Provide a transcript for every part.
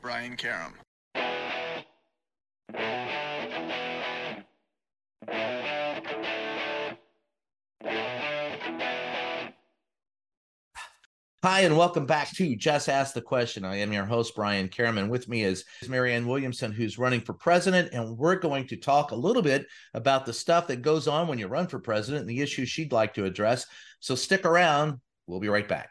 Brian Karem. Hi, and welcome back to Just Ask the Question. I am your host, Brian Karem. And with me is Marianne Williamson, who's running for president. And we're going to talk a little bit about the stuff that goes on when you run for president and the issues she'd like to address. So stick around. We'll be right back.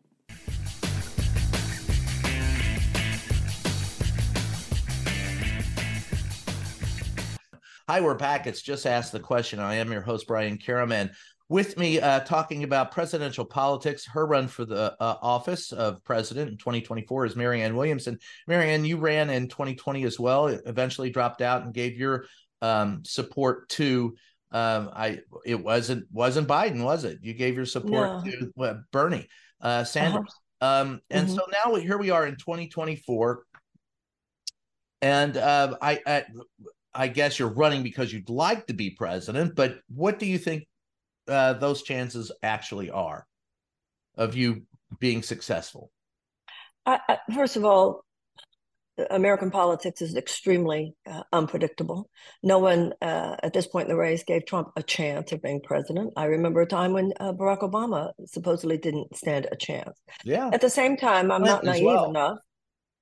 Hi, we're back. It's Just Ask the Question. I am your host, Brian Karaman. With me, uh, talking about presidential politics, her run for the uh, office of president in 2024 is Marianne Williamson. Marianne, you ran in 2020 as well, eventually dropped out and gave your um, support to um, I it wasn't wasn't Biden, was it? You gave your support no. to uh, Bernie uh, Sanders. Uh-huh. Um, and mm-hmm. so now here we are in 2024, and uh, I, I I guess you're running because you'd like to be president, but what do you think uh, those chances actually are of you being successful? I, I, first of all, American politics is extremely uh, unpredictable. No one uh, at this point in the race gave Trump a chance of being president. I remember a time when uh, Barack Obama supposedly didn't stand a chance. Yeah. At the same time, I'm Clinton not naive well. enough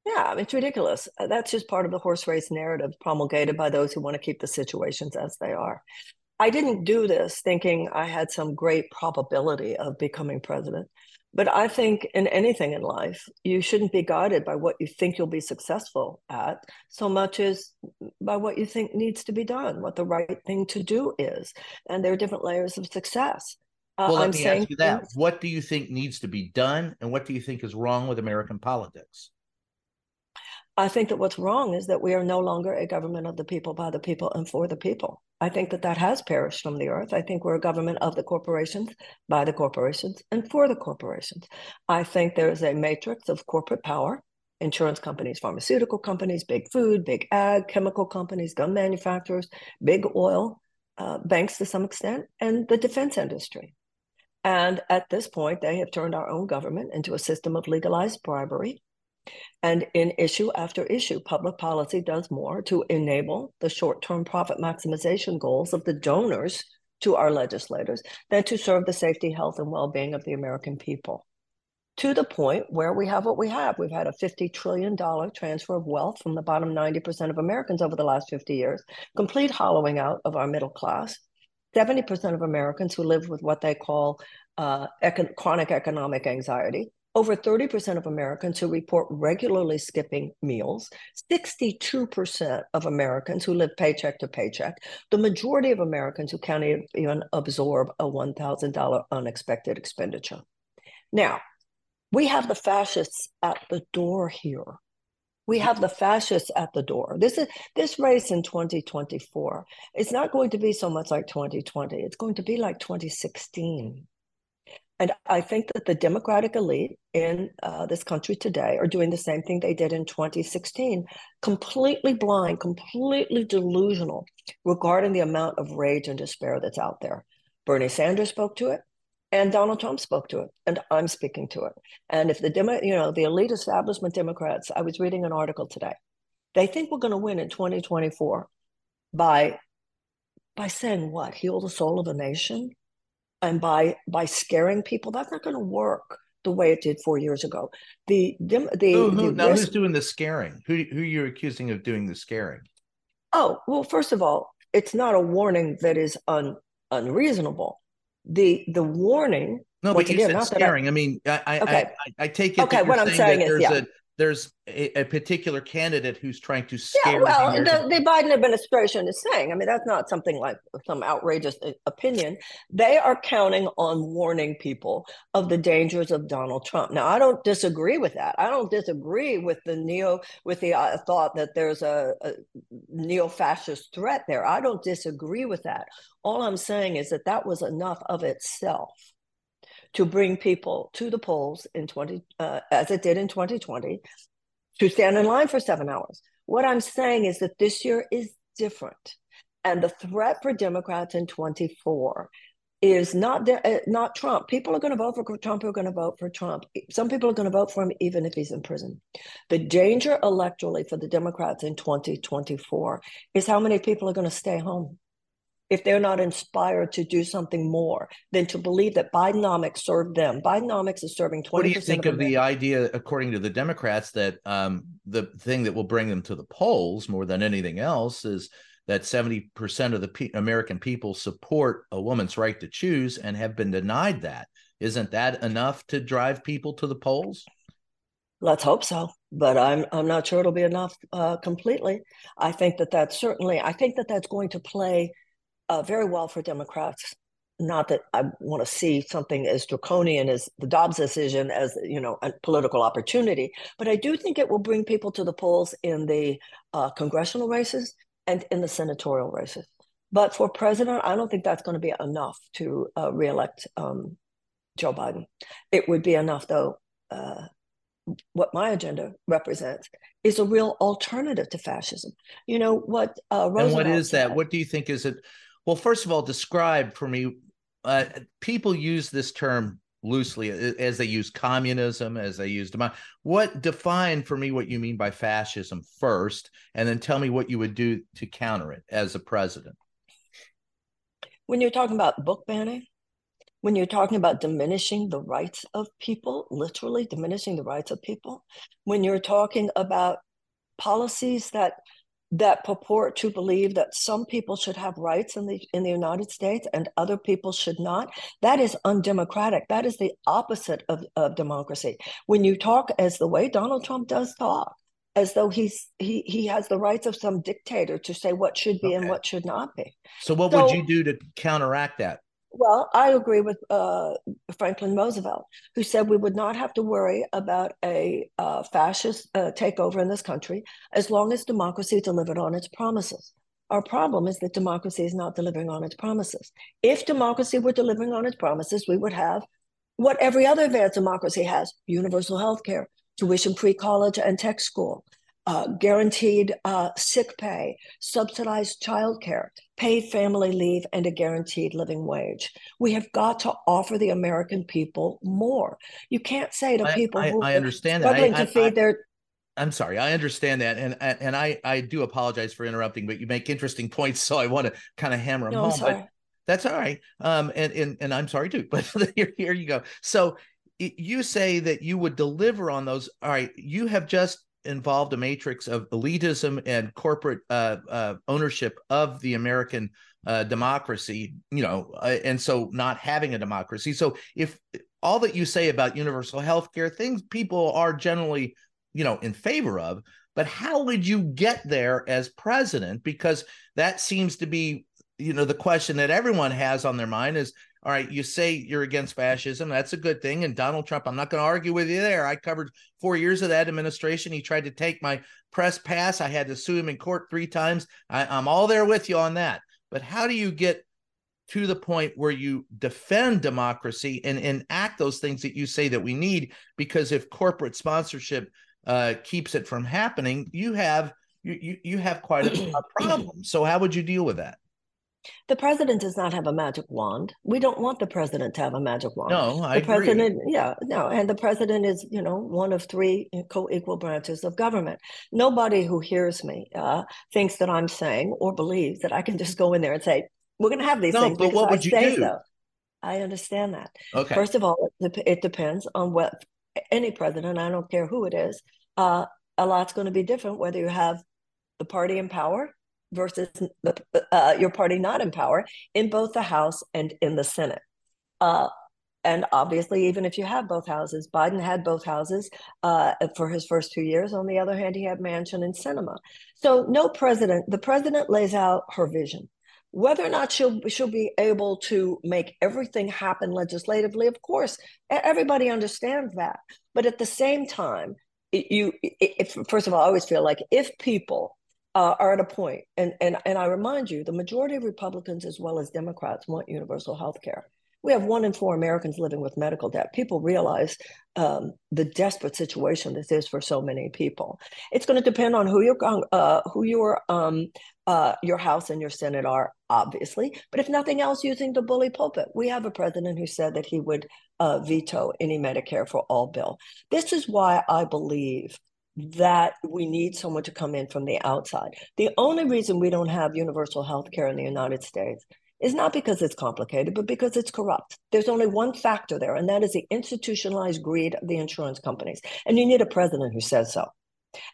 yeah, it's ridiculous. Uh, that's just part of the horse race narrative promulgated by those who want to keep the situations as they are. I didn't do this thinking I had some great probability of becoming president. But I think in anything in life, you shouldn't be guided by what you think you'll be successful at so much as by what you think needs to be done, what the right thing to do is. And there are different layers of success. Uh, well, let I'm me ask you that. Things- what do you think needs to be done? And what do you think is wrong with American politics? I think that what's wrong is that we are no longer a government of the people, by the people, and for the people. I think that that has perished from the earth. I think we're a government of the corporations, by the corporations, and for the corporations. I think there is a matrix of corporate power insurance companies, pharmaceutical companies, big food, big ag, chemical companies, gun manufacturers, big oil, uh, banks to some extent, and the defense industry. And at this point, they have turned our own government into a system of legalized bribery and in issue after issue, public policy does more to enable the short term profit maximization goals of the donors to our legislators than to serve the safety, health, and well being of the American people. To the point where we have what we have. We've had a $50 trillion transfer of wealth from the bottom 90% of Americans over the last 50 years, complete hollowing out of our middle class. 70% of Americans who live with what they call uh, econ- chronic economic anxiety, over 30% of Americans who report regularly skipping meals, 62% of Americans who live paycheck to paycheck, the majority of Americans who can't even absorb a $1,000 unexpected expenditure. Now, we have the fascists at the door here. We have the fascists at the door. This is this race in 2024. It's not going to be so much like 2020. It's going to be like 2016. And I think that the Democratic elite in uh, this country today are doing the same thing they did in 2016, completely blind, completely delusional regarding the amount of rage and despair that's out there. Bernie Sanders spoke to it, and Donald Trump spoke to it, and I'm speaking to it. And if the demo, you know, the elite establishment Democrats, I was reading an article today, they think we're going to win in 2024 by by saying what? Heal the soul of a nation? And by by scaring people that's not going to work the way it did four years ago. The the, who, who, the now risk, who's doing the scaring? Who who you're accusing of doing the scaring? oh well, first of all, it's not a warning that is un, unreasonable. The the warning. No, but you again, said not that I- scaring. I, mean, I I, Okay. I I take it. Okay, what I'm saying is, there's yeah. a there's a, a particular candidate who's trying to scare. Yeah, well, the the, Biden administration is saying, I mean, that's not something like some outrageous uh, opinion. They are counting on warning people of the dangers of Donald Trump. Now, I don't disagree with that. I don't disagree with the neo, with the uh, thought that there's a, a neo fascist threat there. I don't disagree with that. All I'm saying is that that was enough of itself to bring people to the polls in 20, uh, as it did in 2020, to stand in line for seven hours. What I'm saying is that this year is different. And the threat for Democrats in 24 is not de- uh, not Trump. People are going to vote for Trump. Who are going to vote for Trump. Some people are going to vote for him even if he's in prison. The danger electorally for the Democrats in 2024 is how many people are going to stay home if they're not inspired to do something more than to believe that Bidenomics served them. Bidenomics is serving 20% What do you think of the idea, according to the Democrats, that um, the thing that will bring them to the polls more than anything else is that 70% of the pe- American people support a woman's right to choose and have been denied that? Isn't that enough to drive people to the polls? Let's hope so, but I'm I'm not sure it'll be enough uh, completely. I think that that's certainly. I think that that's going to play uh, very well for Democrats. Not that I want to see something as draconian as the Dobbs decision as you know a political opportunity, but I do think it will bring people to the polls in the uh, congressional races and in the senatorial races. But for president, I don't think that's going to be enough to uh, reelect um, Joe Biden. It would be enough, though. Uh, what my agenda represents is a real alternative to fascism. You know what uh, Roosevelt and what is that? said- What do you think is it? Well, first of all, describe for me. Uh, people use this term loosely as they use communism, as they use demo- What define for me what you mean by fascism first, and then tell me what you would do to counter it as a president. when you're talking about book banning, when you're talking about diminishing the rights of people, literally diminishing the rights of people, when you're talking about policies that that purport to believe that some people should have rights in the in the United States and other people should not, that is undemocratic. That is the opposite of, of democracy. When you talk as the way Donald Trump does talk, as though he's he he has the rights of some dictator to say what should be and what should not be. So, what would you do to counteract that? Well, I agree with uh, Franklin Roosevelt, who said we would not have to worry about a uh, fascist uh, takeover in this country as long as democracy delivered on its promises. Our problem is that democracy is not delivering on its promises. If democracy were delivering on its promises, we would have what every other advanced democracy has universal health care, tuition free college and tech school, uh, guaranteed uh, sick pay, subsidized childcare, paid family leave, and a guaranteed living wage. We have got to offer the American people more. You can't say to I- people I- who I are understand that. I- struggling to feed their I'm sorry, I understand that, and and and I I do apologize for interrupting, but you make interesting points, so I want to kind of hammer them no, home. But that's all right. Um, and and and I'm sorry too, but here here you go. So you say that you would deliver on those. All right, you have just involved a matrix of elitism and corporate uh, uh, ownership of the American uh, democracy. You know, uh, and so not having a democracy. So if all that you say about universal health care, things people are generally you know in favor of but how would you get there as president because that seems to be you know the question that everyone has on their mind is all right you say you're against fascism. That's a good thing. And donald trump i'm not going to argue with you there. I covered four years of that administration. He tried to take my press pass. I had to sue him in court three times. I, i'm all there with you on that. But how do you get to the point where you defend democracy and enact those things that you say that we need? Because if corporate sponsorship uh, keeps it from happening, you have you you, you have quite a, a problem. So how would you deal with that? The president does not have a magic wand. We don't want the president to have a magic wand. No, I the agree. president, yeah, no, and the president is, you know, one of three co-equal branches of government. Nobody who hears me uh, thinks that I'm saying or believes that I can just go in there and say, "We're going to have these No, things." but what I would you say do? so. I understand that. Okay. First of all, it, it depends on what any president, I don't care who it is, uh, a lot's going to be different whether you have the party in power versus uh, your party not in power in both the House and in the Senate. Uh, and obviously, even if you have both houses, Biden had both houses uh, for his first two years. On the other hand, he had Manchin and Sinema. So, no president, the president lays out her vision. Whether or not she'll she'll be able to make everything happen legislatively, of course, everybody understands that. But at the same time, you if, first of all, I always feel like if people uh, are at a point, and and and I remind you, the majority of Republicans as well as Democrats want universal health care we have one in four Americans living with medical debt. People realize um, the desperate situation this is for so many people. It's going to depend on who your uh, who your um, uh, your House and your Senate are, obviously. But if nothing else, using the bully pulpit, we have a president who said that he would uh, veto any Medicare for all bill. This is why I believe that we need someone to come in from the outside. The only reason we don't have universal health care in the United States is not because it's complicated, but because it's corrupt. There's only one factor there, and that is the institutionalized greed of the insurance companies. And you need a president who says so.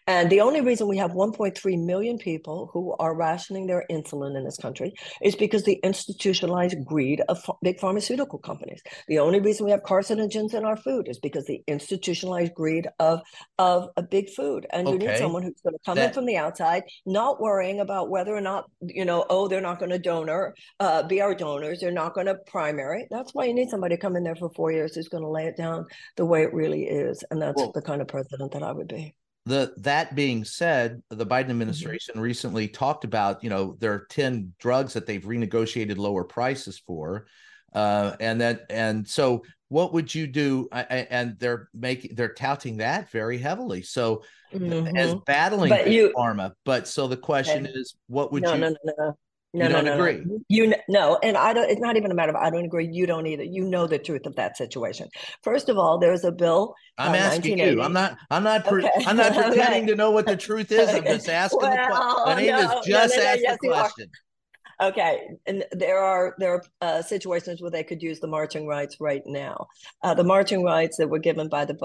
And the only reason we have 1.3 million people who are rationing their insulin in this country is because the institutionalized greed of big pharmaceutical companies. The only reason we have carcinogens in our food is because the institutionalized greed of of a big food. And okay. you need someone who's going to come that... in from the outside, not worrying about whether or not you know, oh, they're not going to donor, uh, be our donors. They're not going to primary. That's why you need somebody to come in there for four years who's going to lay it down the way it really is. And that's well, the kind of president that I would be the that being said the biden mm-hmm. administration mm-hmm. recently talked about you know there are 10 drugs that they've renegotiated lower prices for uh, and that and so what would you do and they're making they're touting that very heavily so mm-hmm. as battling but you, pharma but so the question okay. is what would no, you no no no no, you no, don't no, agree. No. You no, and I don't. It's not even a matter of I don't agree. You don't either. You know the truth of that situation. First of all, there's a bill. I'm uh, asking you. I'm not. I'm not. Pre- okay. I'm not pretending okay. to know what the truth is. I'm just asking well, the question. My name no, is just no, ask yes, the question. Okay, and there are there are uh, situations where they could use the march-in rights right now. Uh, the march-in rights that were given by the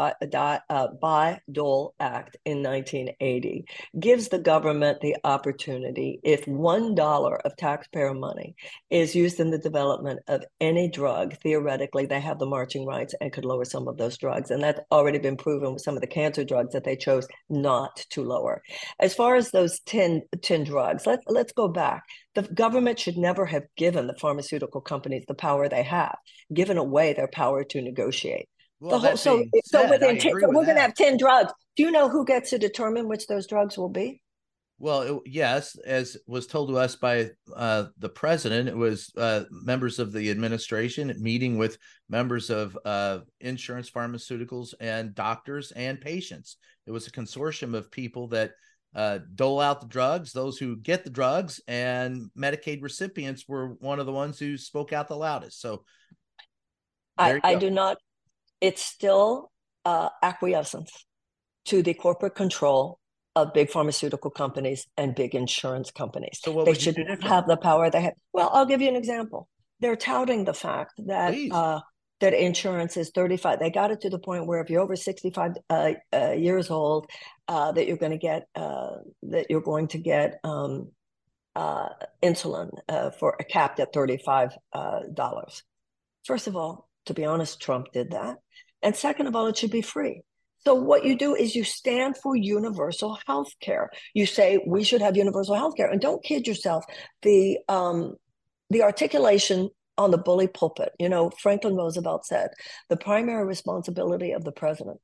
uh, Bayh Dole Act in 1980 gives the government the opportunity, if one dollar of taxpayer money is used in the development of any drug, theoretically they have the march-in rights and could lower some of those drugs, and that's already been proven with some of the cancer drugs that they chose not to lower. As far as those 10, 10 drugs, let, let's go back the government should never have given the pharmaceutical companies the power they have, given away their power to negotiate. Well, whole, so, so within ten, so we're going to have 10 drugs. Do you know who gets to determine which those drugs will be? Well, it, yes, as was told to us by uh, the president, it was uh, members of the administration meeting with members of uh, insurance, pharmaceuticals, and doctors and patients. It was a consortium of people that uh, dole out the drugs, those who get the drugs, and Medicaid recipients were one of the ones who spoke out the loudest. So I, I do not, it's still uh, acquiescence to the corporate control of big pharmaceutical companies and big insurance companies. So they should have the power they have. Well, I'll give you an example. They're touting the fact that uh, that insurance is 35 they got it to the point where if you're over 65 uh, uh, years old uh, that you're going to get uh, that you're going to get um, uh, insulin uh, for a capped at 35 dollars. First of all to be honest trump did that. And second of all it should be free. So what you do is you stand for universal health care. You say we should have universal health care. And don't kid yourself the um, the articulation on the bully pulpit. You know, Franklin Roosevelt said the primary responsibility of the president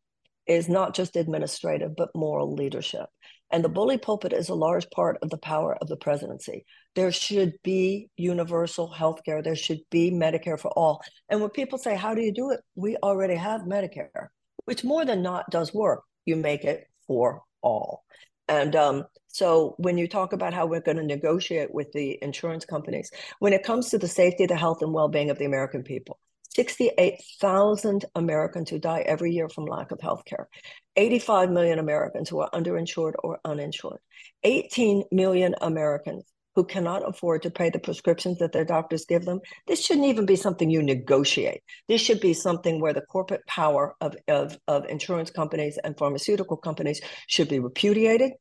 is not just administrative, but moral leadership. And the bully pulpit is a large part of the power of the presidency. There should be universal health care. There should be Medicare for all. And when people say, How do you do it? We already have Medicare, which more than not does work. You make it for all. And um, so when you talk about how we're going to negotiate with the insurance companies, when it comes to the safety, the health, and well-being of the American people, 68,000 Americans who die every year from lack of health care, 85 million Americans who are underinsured or uninsured, 18 million Americans who cannot afford to pay the prescriptions that their doctors give them, this shouldn't even be something you negotiate. This should be something where the corporate power of, of, of insurance companies and pharmaceutical companies should be repudiated.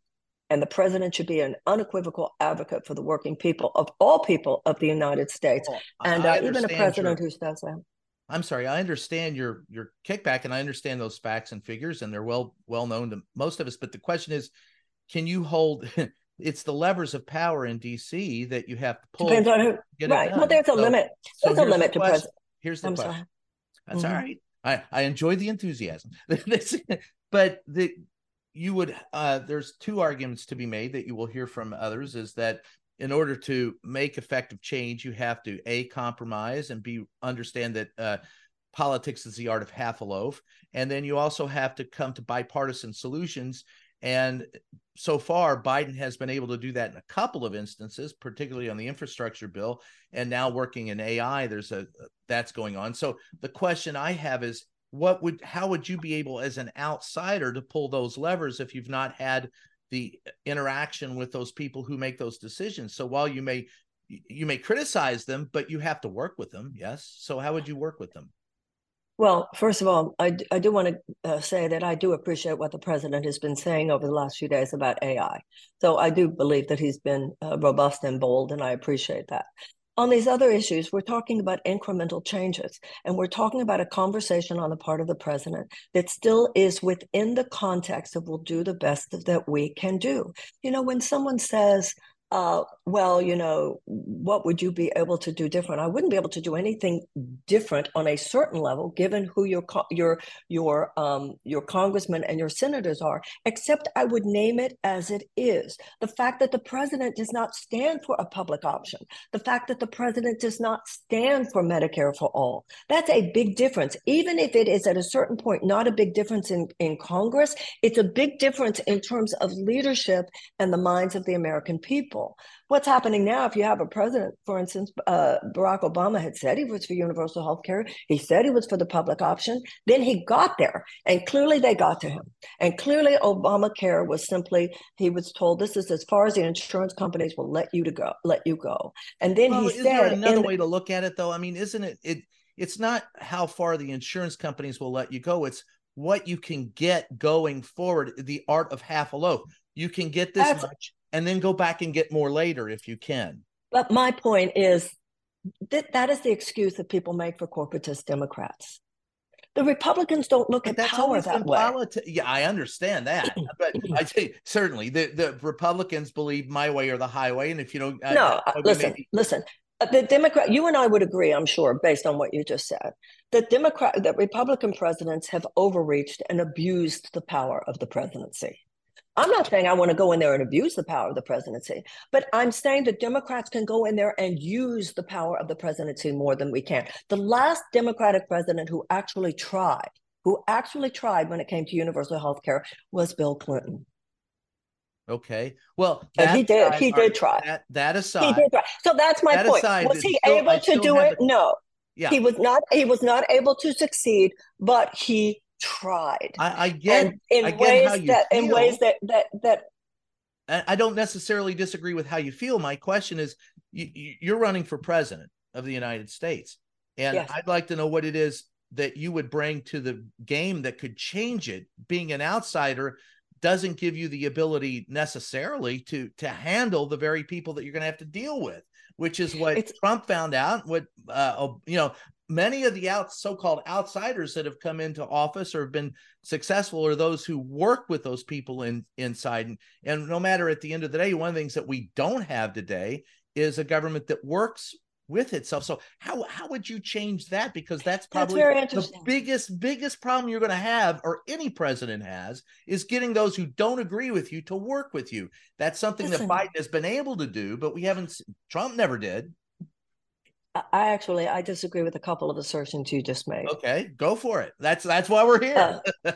And the president should be an unequivocal advocate for the working people of all people of the United States. Well, and uh, even a president your- who says that. I'm sorry. I understand your your kickback, and I understand those facts and figures, and they're well well known to most of us. But the question is, can you hold? it's the levers of power in D.C. that you have to pull. Depends on who. Right. Well, there's a So- limit. so There's a here's the limit to president. Here's the I'm question. sorry. That's all Mhm. right. I I enjoyed the enthusiasm. But the you would uh there's two arguments to be made that you will hear from others is that in order to make effective change you have to a compromise and b understand that uh politics is the art of half a loaf and then you also have to come to bipartisan solutions and so far biden has been able to do that in a couple of instances particularly on the infrastructure bill and now working in ai there's a that's going on. So the question i have is what would how would you be able as an outsider to pull those levers if you've not had the interaction with those people who make those decisions? So while you may you may criticize them but you have to work with them yes? So how would you work with them Well, first of all, I, I do want to uh, say that I do appreciate what the president has been saying over the last few days about AI. So I do believe that he's been uh, robust and bold, and I appreciate that. On these other issues, we're talking about incremental changes, and we're talking about a conversation on the part of the president that still is within the context of we'll do the best that we can do. You know, when someone says, uh, well, you know, what would you be able to do different? I wouldn't be able to do anything different on a certain level, given who your your your um, your congressmen and your senators are. Except I would name it as it is. The fact that the president does not stand for a public option, the fact that the president does not stand for Medicare for all, that's a big difference. Even if it is at a certain point not a big difference in in Congress, it's a big difference in terms of leadership and the minds of the American people. What's happening now, if you have a president, for instance, uh, Barack Obama had said he was for universal health care, he said he was for the public option, then he got there, and clearly they got to him. And clearly, Obamacare was simply, he was told, this is as far as the insurance companies will let you to go, let you go. And then well, he is there said, another way to look at it though i mean isn't it it it's not how far the insurance companies will let you go it's what you can get going forward the art of half a loaf you can get this much and then go back and get more later if you can But my point is that that is the excuse that people make for corporatist Democrats. The Republicans don't look But at that's power that way. politi- Yeah, I understand that, but I say certainly the, the Republicans believe my way or the highway, and if you don't, No, uh, uh, listen, maybe- listen. Uh, The Democrat, you and I would agree, I'm sure, based on what you just said, that Democrat, that Republican presidents have overreached and abused the power of the presidency. I'm not saying I want to go in there and abuse the power of the presidency, but I'm saying that Democrats can go in there and use the power of the presidency more than we can. The last Democratic president who actually tried, who actually tried when it came to universal health care was Bill Clinton. okay. Well, he did- aside- he did try. That, that He did try. So that's my That point. aside, Was he still- I able to do it? it- No. yeah, He was not he was not able to succeed, but he tried. I, I get. and in I get ways how you that in ways that that that I don't necessarily disagree with how you feel. My question is, you, you're running for president of the United States, and Yes. I'd like to know what it is that you would bring to the game that could change it. Being an outsider doesn't give you the ability necessarily to to handle the very people that you're going to have to deal with, which is what It's- Trump found out. What uh, you know, many of the out so-called outsiders that have come into office or have been successful are those who work with those people in inside. And and no matter at the end of the day one of the things that we don't have today is a government that works with itself. So how how would you change that? Because that's That's probably very the biggest biggest problem you're going to have or any president has is getting those who don't agree with you to work with you. That's something Listen. that biden has been able to do but we haven't trump never did I- actually I disagree with a couple of assertions you just made. okay go for it that's that's why we're here Uh,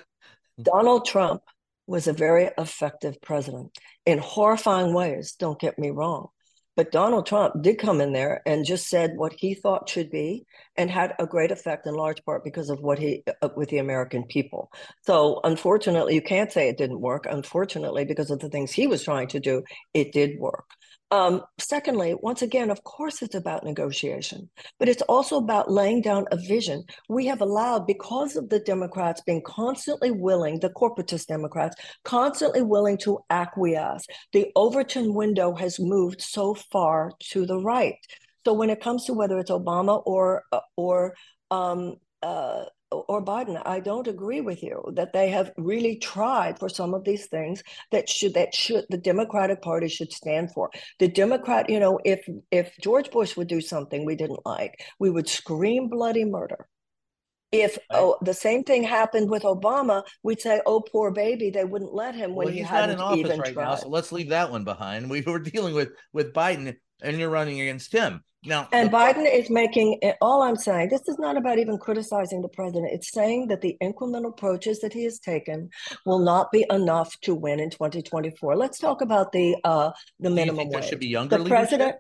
Donald Trump was a very effective president in horrifying ways, don't get me wrong. But Donald Trump did come in there and just said what he thought should be and had a great effect in large part because of what he uh, with the American people. So unfortunately, you can't say it didn't work. Unfortunately, because of the things he was trying to do, it did work. Um, secondly, once again, of course, it's about negotiation, but it's also about laying down a vision. We have allowed, because of the Democrats being constantly willing, the corporatist Democrats, constantly willing to acquiesce, the Overton window has moved so far to the right. So when it comes to whether it's Obama or uh, or um, uh, or Biden, I don't agree with you that they have really tried for some of these things that should that should the Democratic Party should stand for. The Democrat, you know, if if George Bush would do something we didn't like, we would scream bloody murder. If oh, the same thing happened with Obama, we'd say, "Oh, poor baby," they wouldn't let him when well, he hadn't not in office even right tried. now. So let's leave that one behind. We were dealing with with Biden, and you're running against him. Now, And Biden is making it, all I'm saying, this is not about even criticizing the president. It's saying that the incremental approaches that he has taken will not be enough to win in 2024. Let's talk about the uh the minimum wage. should be younger the leadership? president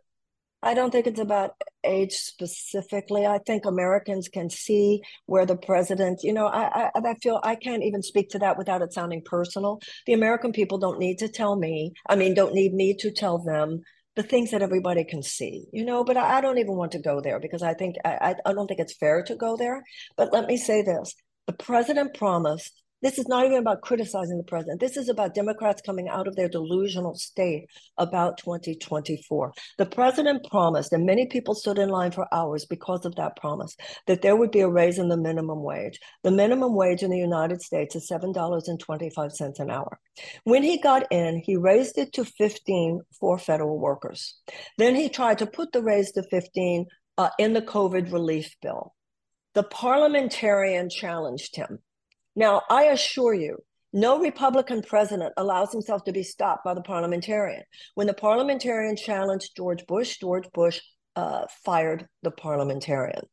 I don't think it's about age specifically. I think Americans can see where the president, you know, I, I I feel I can't even speak to that without it sounding personal. The American people don't need to tell me, I mean, don't need me to tell them the things that everybody can see, you know, but I, I don't even want to go there because I think I, I don't think it's fair to go there. But let me say this the president promised this is not even about criticizing the president. This is about Democrats coming out of their delusional state about 2024. The president promised, and many people stood in line for hours because of that promise, that there would be a raise in the minimum wage. The minimum wage in the United States is $7.25 an hour. When he got in, he raised it to 15 for federal workers. Then he tried to put the raise to 15 uh, in the COVID relief bill. The parliamentarian challenged him. Now, I assure you, no Republican president allows himself to be stopped by the parliamentarian. When the parliamentarian challenged George Bush, George Bush uh, fired the parliamentarian.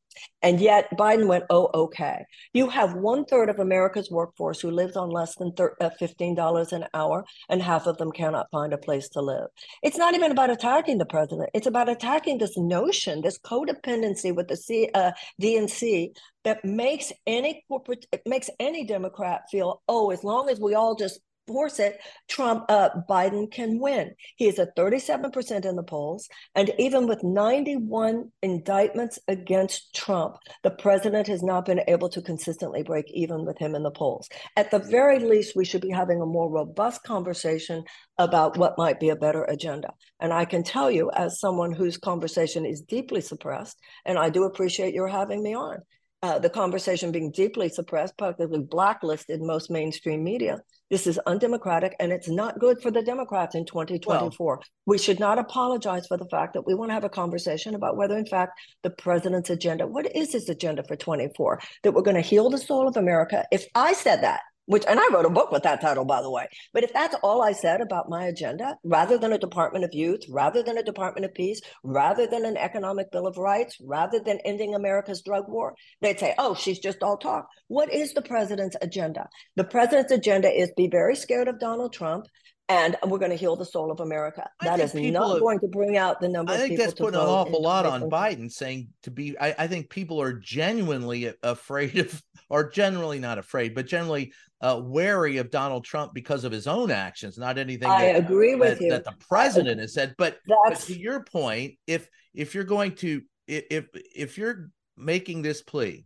And yet Biden went, oh, okay. You have one third of America's workforce who lives on less than uh, $15 an hour, and half of them cannot find a place to live. It's not even about attacking the president. It's about attacking this notion, this codependency with the C, uh, DNC that makes any corporate, it makes any Democrat feel, oh, as long as we all just force it, Trump, uh, Biden can win. He is at 37% in the polls. And even with 91 indictments against Trump, the president has not been able to consistently break even with him in the polls. At the very least, we should be having a more robust conversation about what might be a better agenda. And I can tell you, as someone whose conversation is deeply suppressed, and I do appreciate your having me on. Uh, the conversation being deeply suppressed, practically blacklisted most mainstream media. This is undemocratic and it's not good for the Democrats in 2024. Well, we should not apologize for the fact that we want to have a conversation about whether, in fact, the president's agenda, what is his agenda for 24? That we're going to heal the soul of America. If I said that, which and I wrote a book with that title, by the way. But if that's all I said about my agenda, rather than a Department of Youth, rather than a Department of Peace, rather than an economic bill of rights, rather than ending America's drug war, they'd say, "Oh, she's just all talk." What is the president's agenda? The president's agenda is be very scared of Donald Trump and we're going to heal the soul of America. I That is not have- going to bring out the number. I of think that's putting an awful lot on Biden saying to be. I, I think people are genuinely afraid of, or generally not afraid, but generally uh, wary of Donald Trump because of his own actions, not anything I that, agree with that, you. that the president has said. But, but to your point, if if you're going to if if you're making this plea,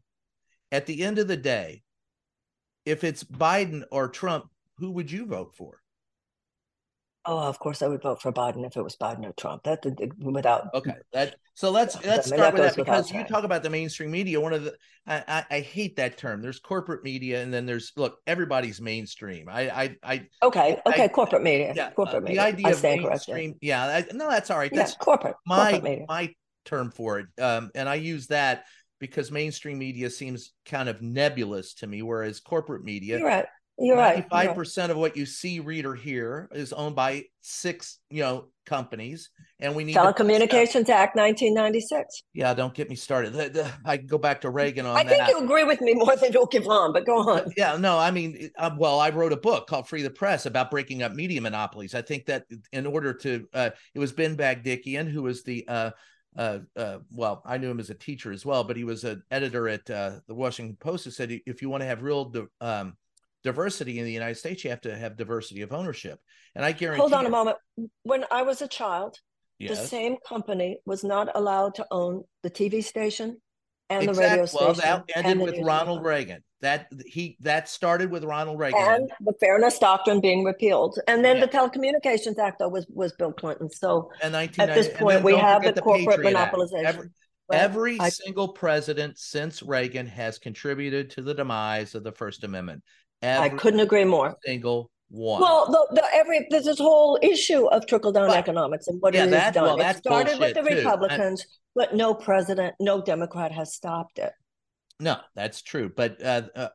at the end of the day, if it's Biden or Trump, who would you vote for? Oh, of course I would vote for Biden if it was Biden or Trump. That without Okay, that so let's Yeah, let's I start with that because you talk about the mainstream media. One of the I, I I hate that term. There's corporate media, and then there's look everybody's mainstream. I I I Okay, I- okay, corporate media. yeah. uh, corporate the media. idea I of mainstream. Yeah, I, no, that's all right. Yeah, That's corporate, my corporate media. my term for it. Um, and I use that because mainstream media seems kind of nebulous to me, whereas corporate media, You're right. You're right. You're Ninety-five right. percent of what you see, read, or hear is owned by six, you know, companies, and we need to- Telecommunications Act 1996. Yeah, don't get me started. The- the- I can go back to Reagan on I think that. you agree with me more than you'll give on, but go on. yeah, no, I mean, uh, well, I wrote a book called "Free the Press" about breaking up media monopolies. I think that in order to, uh, it was Ben Bagdikian who was the, uh, uh, uh, well, I knew him as a teacher as well, but he was an editor at uh, the Washington Post. Who said if you want to have real um, diversity in the United States, you have to have diversity of ownership. And I guarantee. Hold on a moment. When I was a child, The same company was not allowed to own the TV station and the Exact- radio Well, station. that ended with. Ronald Reagan. That he that started with Ronald Reagan. And the Fairness Doctrine being repealed. And then Yeah. the Telecommunications Act, though, was, was Bill Clinton. So at this point, we have forget the corporate monopolization. Every, But every I- single president since Reagan has contributed to the demise of the First Amendment. I couldn't agree more. single one. Well, the, the every there's this whole issue of trickle down economics and what Yeah, it has done. well, it started with the bullshit, too. I- Republicans, but no president, no Democrat has stopped it. No, that's true. But uh, uh,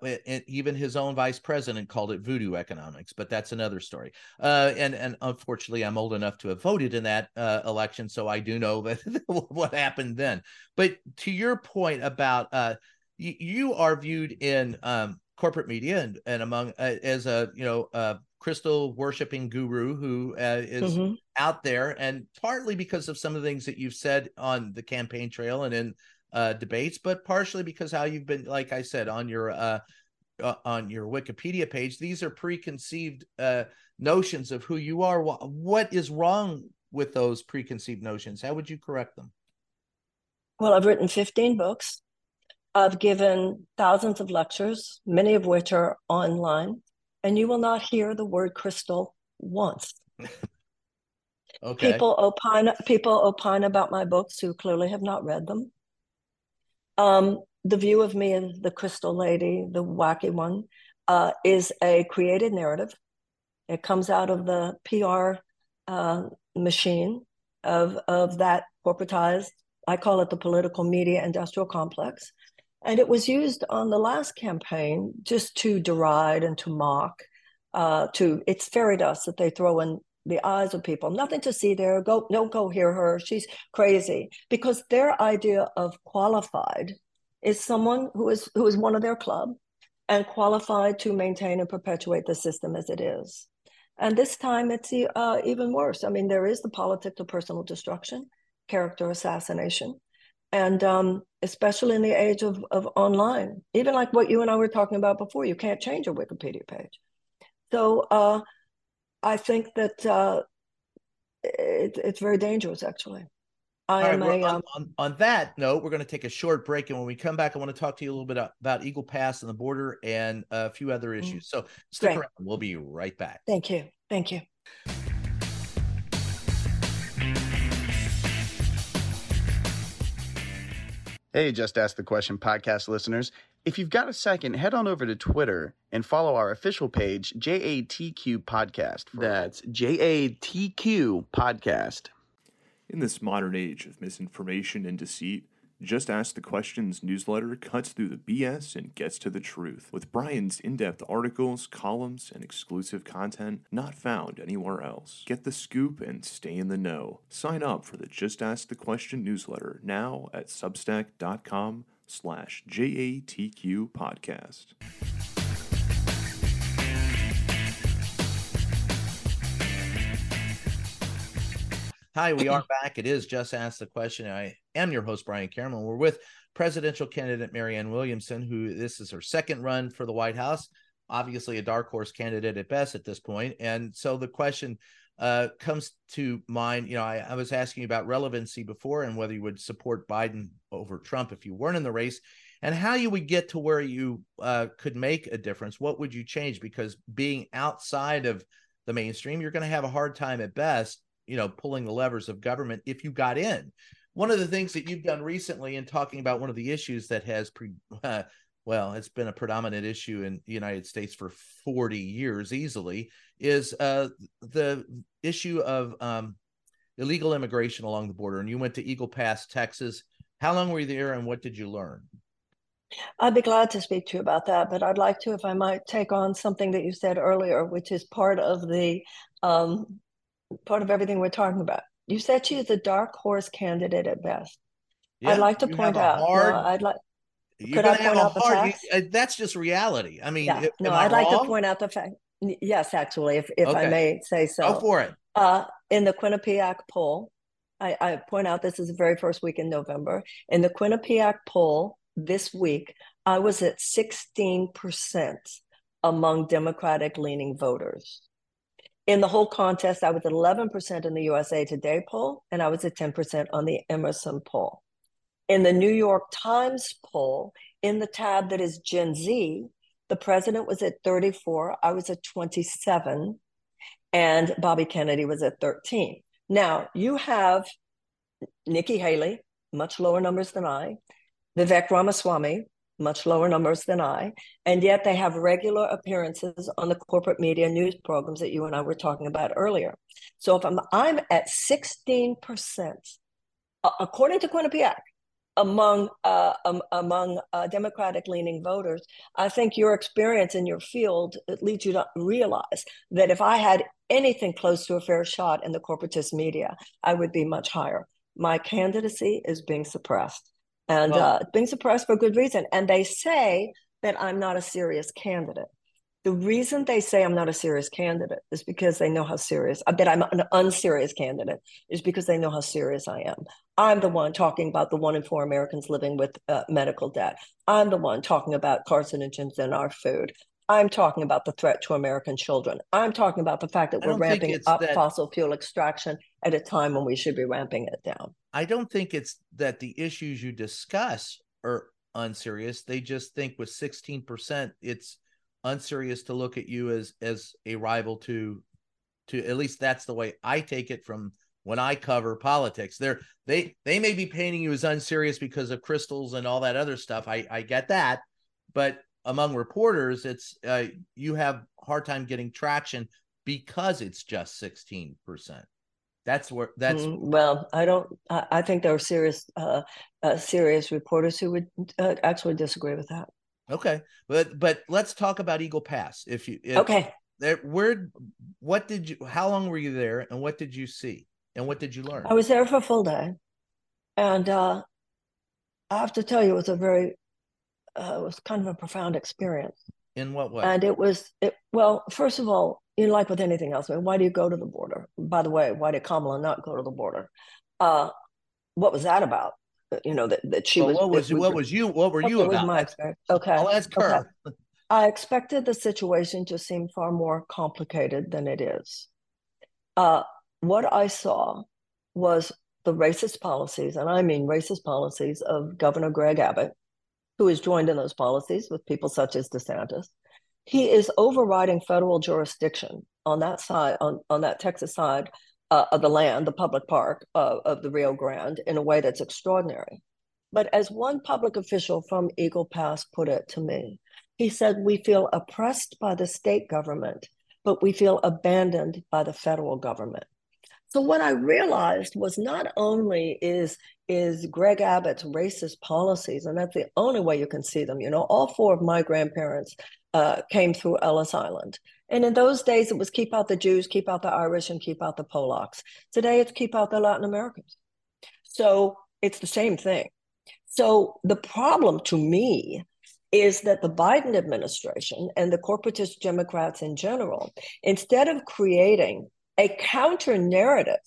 even his own vice president called it voodoo economics. But that's another story. Uh, and and unfortunately, I'm old enough to have voted in that uh, election, so I do know that what happened then. But to your point about uh, you, you are viewed in um, corporate media and and among uh, as a you know uh, crystal worshiping guru who uh, is Mhm. out there, and partly because of some of the things that you've said on the campaign trail and in uh, debates, but partially because how you've been, like I said, on your uh, uh, on your Wikipedia page. These are preconceived uh, notions of who you are. What, what is wrong with those preconceived notions? How would you correct them? Well, I've written 15 books. I've given thousands of lectures, many of which are online, and you will not hear the word crystal once. Okay. People opine people opine about my books who clearly have not read them. Um, the view of me as the crystal lady, the wacky one, uh, is a created narrative. It comes out of the PR uh, machine of of that corporatized. I call it the political media industrial complex, and it was used on the last campaign just to deride and to mock. Uh, to it's fairy dust that they throw in the eyes of people. Nothing to see there. Go, don't go hear her. She's crazy because their idea of qualified is someone who is who is one of their club and qualified to maintain and perpetuate the system as it is. And this time it's uh, even worse. I mean, there is the politics of personal destruction, character assassination, and um, especially in the age of, of online, even like what you and I were talking about before, you can't change a Wikipedia page. So uh, I think that uh, it, it's very dangerous, actually. I All am right, a, on, um, on, on that note, we're going to take a short break. And when we come back, I want to talk to you a little bit about Eagle Pass and the border and a few other issues. So stick Great. around. We'll be right back. thank you. Thank you. Hey, Just Ask the Question podcast listeners. If you've got a second, head on over to Twitter and follow our official page, JATQ Podcast. That's JATQ Podcast. In this modern age of misinformation and deceit, Just Ask the Questions newsletter cuts through the BS and gets to the truth with Brian's in depth articles, columns, and exclusive content not found anywhere else. Get the scoop and stay in the know. Sign up for the Just Ask the Question newsletter now at substack.com slash JATQ podcast. Hi, we are back. It is Just Ask the Question. I am your host, Brian Cameron. We're with presidential candidate Marianne Williamson, who this is her second run for the White House. Obviously, a dark horse candidate at best at this point. And so the question uh, comes to mind. You know, I, I was asking about relevancy before and whether you would support Biden over Trump if you weren't in the race, and how you would get to where you uh, could make a difference. What would you change? Because being outside of the mainstream, you're going to have a hard time at best you know pulling the levers of government if you got in. One of the things that you've done recently in talking about one of the issues that has pre uh, well it's been a predominant issue in the united states for 40 years easily is uh, the issue of um, illegal immigration along the border. And you went to eagle pass texas. How long were you there and what did you learn? I'd be glad to speak to you about that, but I'd like to, if I might, take on something that you said earlier, which is part of the um, part of everything we're talking about. You said she is a dark horse candidate at best. Yeah, I'd like to point out. hard, no, I'd like. could I point out the hard facts? you- uh, that's just reality i mean Yeah, no, I'd like to point out the fact. Yes, actually, if if Okay. I may say so. go for it Uh, in the Quinnipiac poll, I, I point out this is the very first week in November. In the Quinnipiac poll this week, I was at 16% among Democratic leaning voters. In the whole contest, I was at 11% in the USA Today poll, and I was at 10% on the Emerson poll. In the New York Times poll, in the tab that is Gen Z, the president was at 34, I was at 27, and Bobby Kennedy was at 13. Now, you have Nikki Haley, much lower numbers than I, Vivek Ramaswamy, much lower numbers than I, and yet they have regular appearances on the corporate media news programs that you and I were talking about earlier. So if I'm I'm at 16%, uh, according to Quinnipiac, among uh, um, among uh, Democratic leaning voters, I think your experience in your field leads you to realize that if I had anything close to a fair shot in the corporatist media, I would be much higher. My candidacy is being suppressed and uh, being suppressed for good reason. And they say that I'm not a serious candidate. The reason they say I'm not a serious candidate is because they know how serious, uh, that I'm an unserious candidate is because they know how serious I am. I'm the one talking about the one in four Americans living with uh, medical debt. I'm the one talking about carcinogens in our food. I'm talking about the threat to American children. I'm talking about the fact that we're ramping up that, fossil fuel extraction at a time when we should be ramping it down. I don't think it's that the issues you discuss are unserious. They just think with 16%, it's unserious to look at you as as a rival to to at least that's the way I take it from when I cover politics. They're they they may be painting you as unserious because of crystals and all that other stuff. I I get that, but among reporters, it's uh, you have hard time getting traction because it's just sixteen percent. That's where that's mm, well. I don't. I, I think there are serious, uh, uh, serious reporters who would uh, actually disagree with that. Okay, but but let's talk about Eagle Pass. If you if, okay, there, where, what did you? How long were you there, and what did you see, and what did you learn? I was there for a full day, and uh, I have to tell you, it was a very uh, it was kind of a profound experience. In what way? And it was it. Well, first of all, you know, like with anything else, I mean, why do you go to the border? By the way, why did Kamala not go to the border? Uh, what was that about? Uh, you know that, that she well, was. What was what was you? What were you about? my experience. Okay, I'll ask her. Okay. I expected the situation to seem far more complicated than it is. Uh, what I saw was the racist policies, and I mean racist policies of Governor Greg Abbott, who is joined in those policies with people such as DeSantis. He is overriding federal jurisdiction on that side, on, on that Texas side uh, of the land, the public park uh, of the Rio Grande, in a way that's extraordinary. But as one public official from Eagle Pass put it to me, he said, We feel oppressed by the state government, but we feel abandoned by the federal government. So what I realized was not only is is Greg Abbott's racist policies, and that's the only way you can see them. You know, all four of my grandparents uh, came through Ellis Island, and in those days it was keep out the Jews, keep out the Irish, and keep out the Polacks. Today it's keep out the Latin Americans. So it's the same thing. So the problem to me is that the Biden administration and the corporatist Democrats in general, instead of creating a counter narrative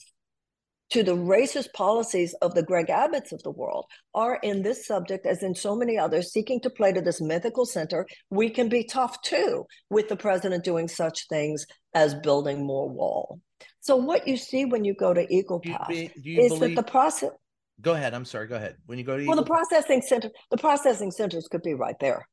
to the racist policies of the Greg Abbotts of the world are in this subject, as in so many others, seeking to play to this mythical center. We can be tough too, with the president doing such things as building more wall. So, what you see when you go to Eagle Pass is believe... that the process. Go ahead. I'm sorry. Go ahead. When you go to Eagle well, the processing center, the processing centers could be right there.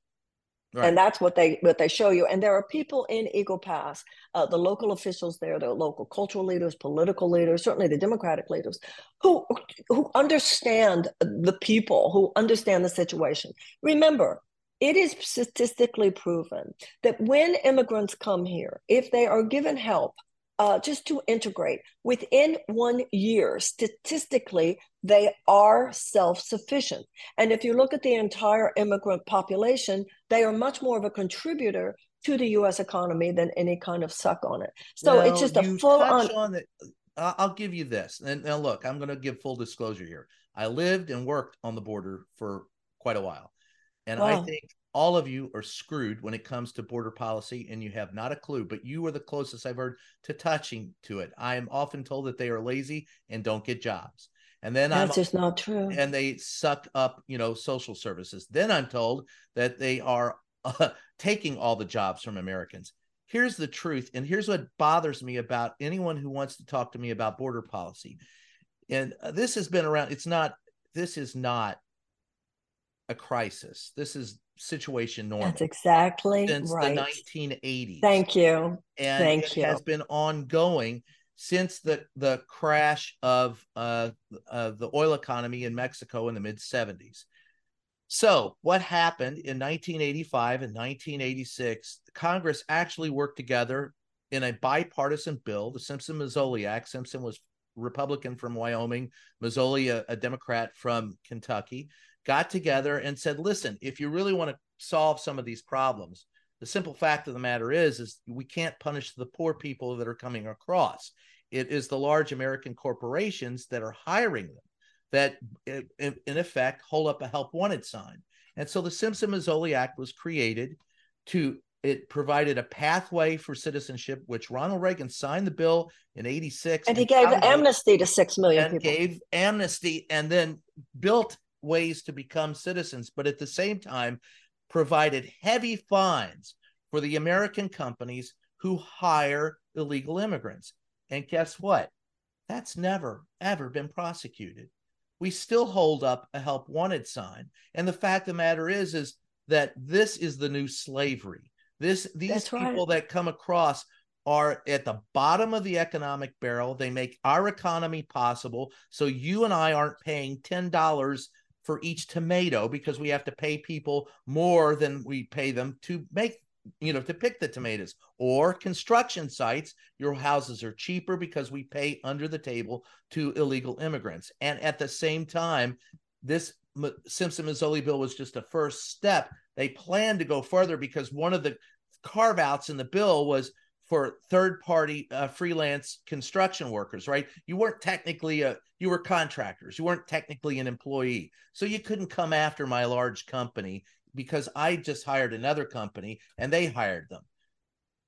Right. And that's what they what they show you. And there are people in Eagle Pass, uh, the local officials there, the local cultural leaders, political leaders, certainly the Democratic leaders, who who understand the people, who understand the situation. Remember, it is statistically proven that when immigrants come here, if they are given help uh, just to integrate within one year, statistically, they are self sufficient. And if you look at the entire immigrant population, they are much more of a contributor to the US economy than any kind of suck on it. So it's just a full on. on the, I'll give you this. And now, look, I'm going to give full disclosure here. I lived and worked on the border for quite a while. And wow. I think all of you are screwed when it comes to border policy and you have not a clue but you are the closest i've heard to touching to it i am often told that they are lazy and don't get jobs and then that's I'm, just not true and they suck up you know social services then i'm told that they are uh, taking all the jobs from americans here's the truth. And here's what bothers me about anyone who wants to talk to me about border policy. And uh, this has been around, it's not, this is not a crisis. This is situation normal. That's exactly since right. the 1980s. Thank you. And Thank it you. has been ongoing since the the crash of uh, uh, the oil economy in Mexico in the mid 70s. So, what happened in 1985 and 1986? Congress actually worked together in a bipartisan bill, the Simpson Mazzoli Act. Simpson was Republican from Wyoming, Mazzoli, a, a Democrat from Kentucky, got together and said, listen, if you really want to solve some of these problems, the simple fact of the matter is, is we can't punish the poor people that are coming across. It is the large American corporations that are hiring them that, eh, in, in effect, hold up a help wanted sign. And so the Simpson Mazzoli Act was created to it provided a pathway for citizenship, which Ronald Reagan signed the bill in '86, and he gave amnesty to six million people. Gave amnesty, and then built ways to become citizens, but at the same time provided heavy fines for the American companies who hire illegal immigrants. And guess what? That's never, ever been prosecuted. We still hold up a help wanted sign. And the fact of the matter is, is that this is the new slavery. This these That's people right. that come across are at the bottom of the economic barrel. They make our economy possible. So you and I aren't paying $10 for each tomato because we have to pay people more than we pay them to make you know to pick the tomatoes. Or construction sites your houses are cheaper because we pay under the table to illegal immigrants. And at the same time this simpson mazzoli bill was just a first step. They plan to go further because one of the carve outs in the bill was for third party uh, freelance construction workers right? You weren't technically a you were contractors. You weren't technically an employee. So you couldn't come after my large company because i just hired another company and they hired them.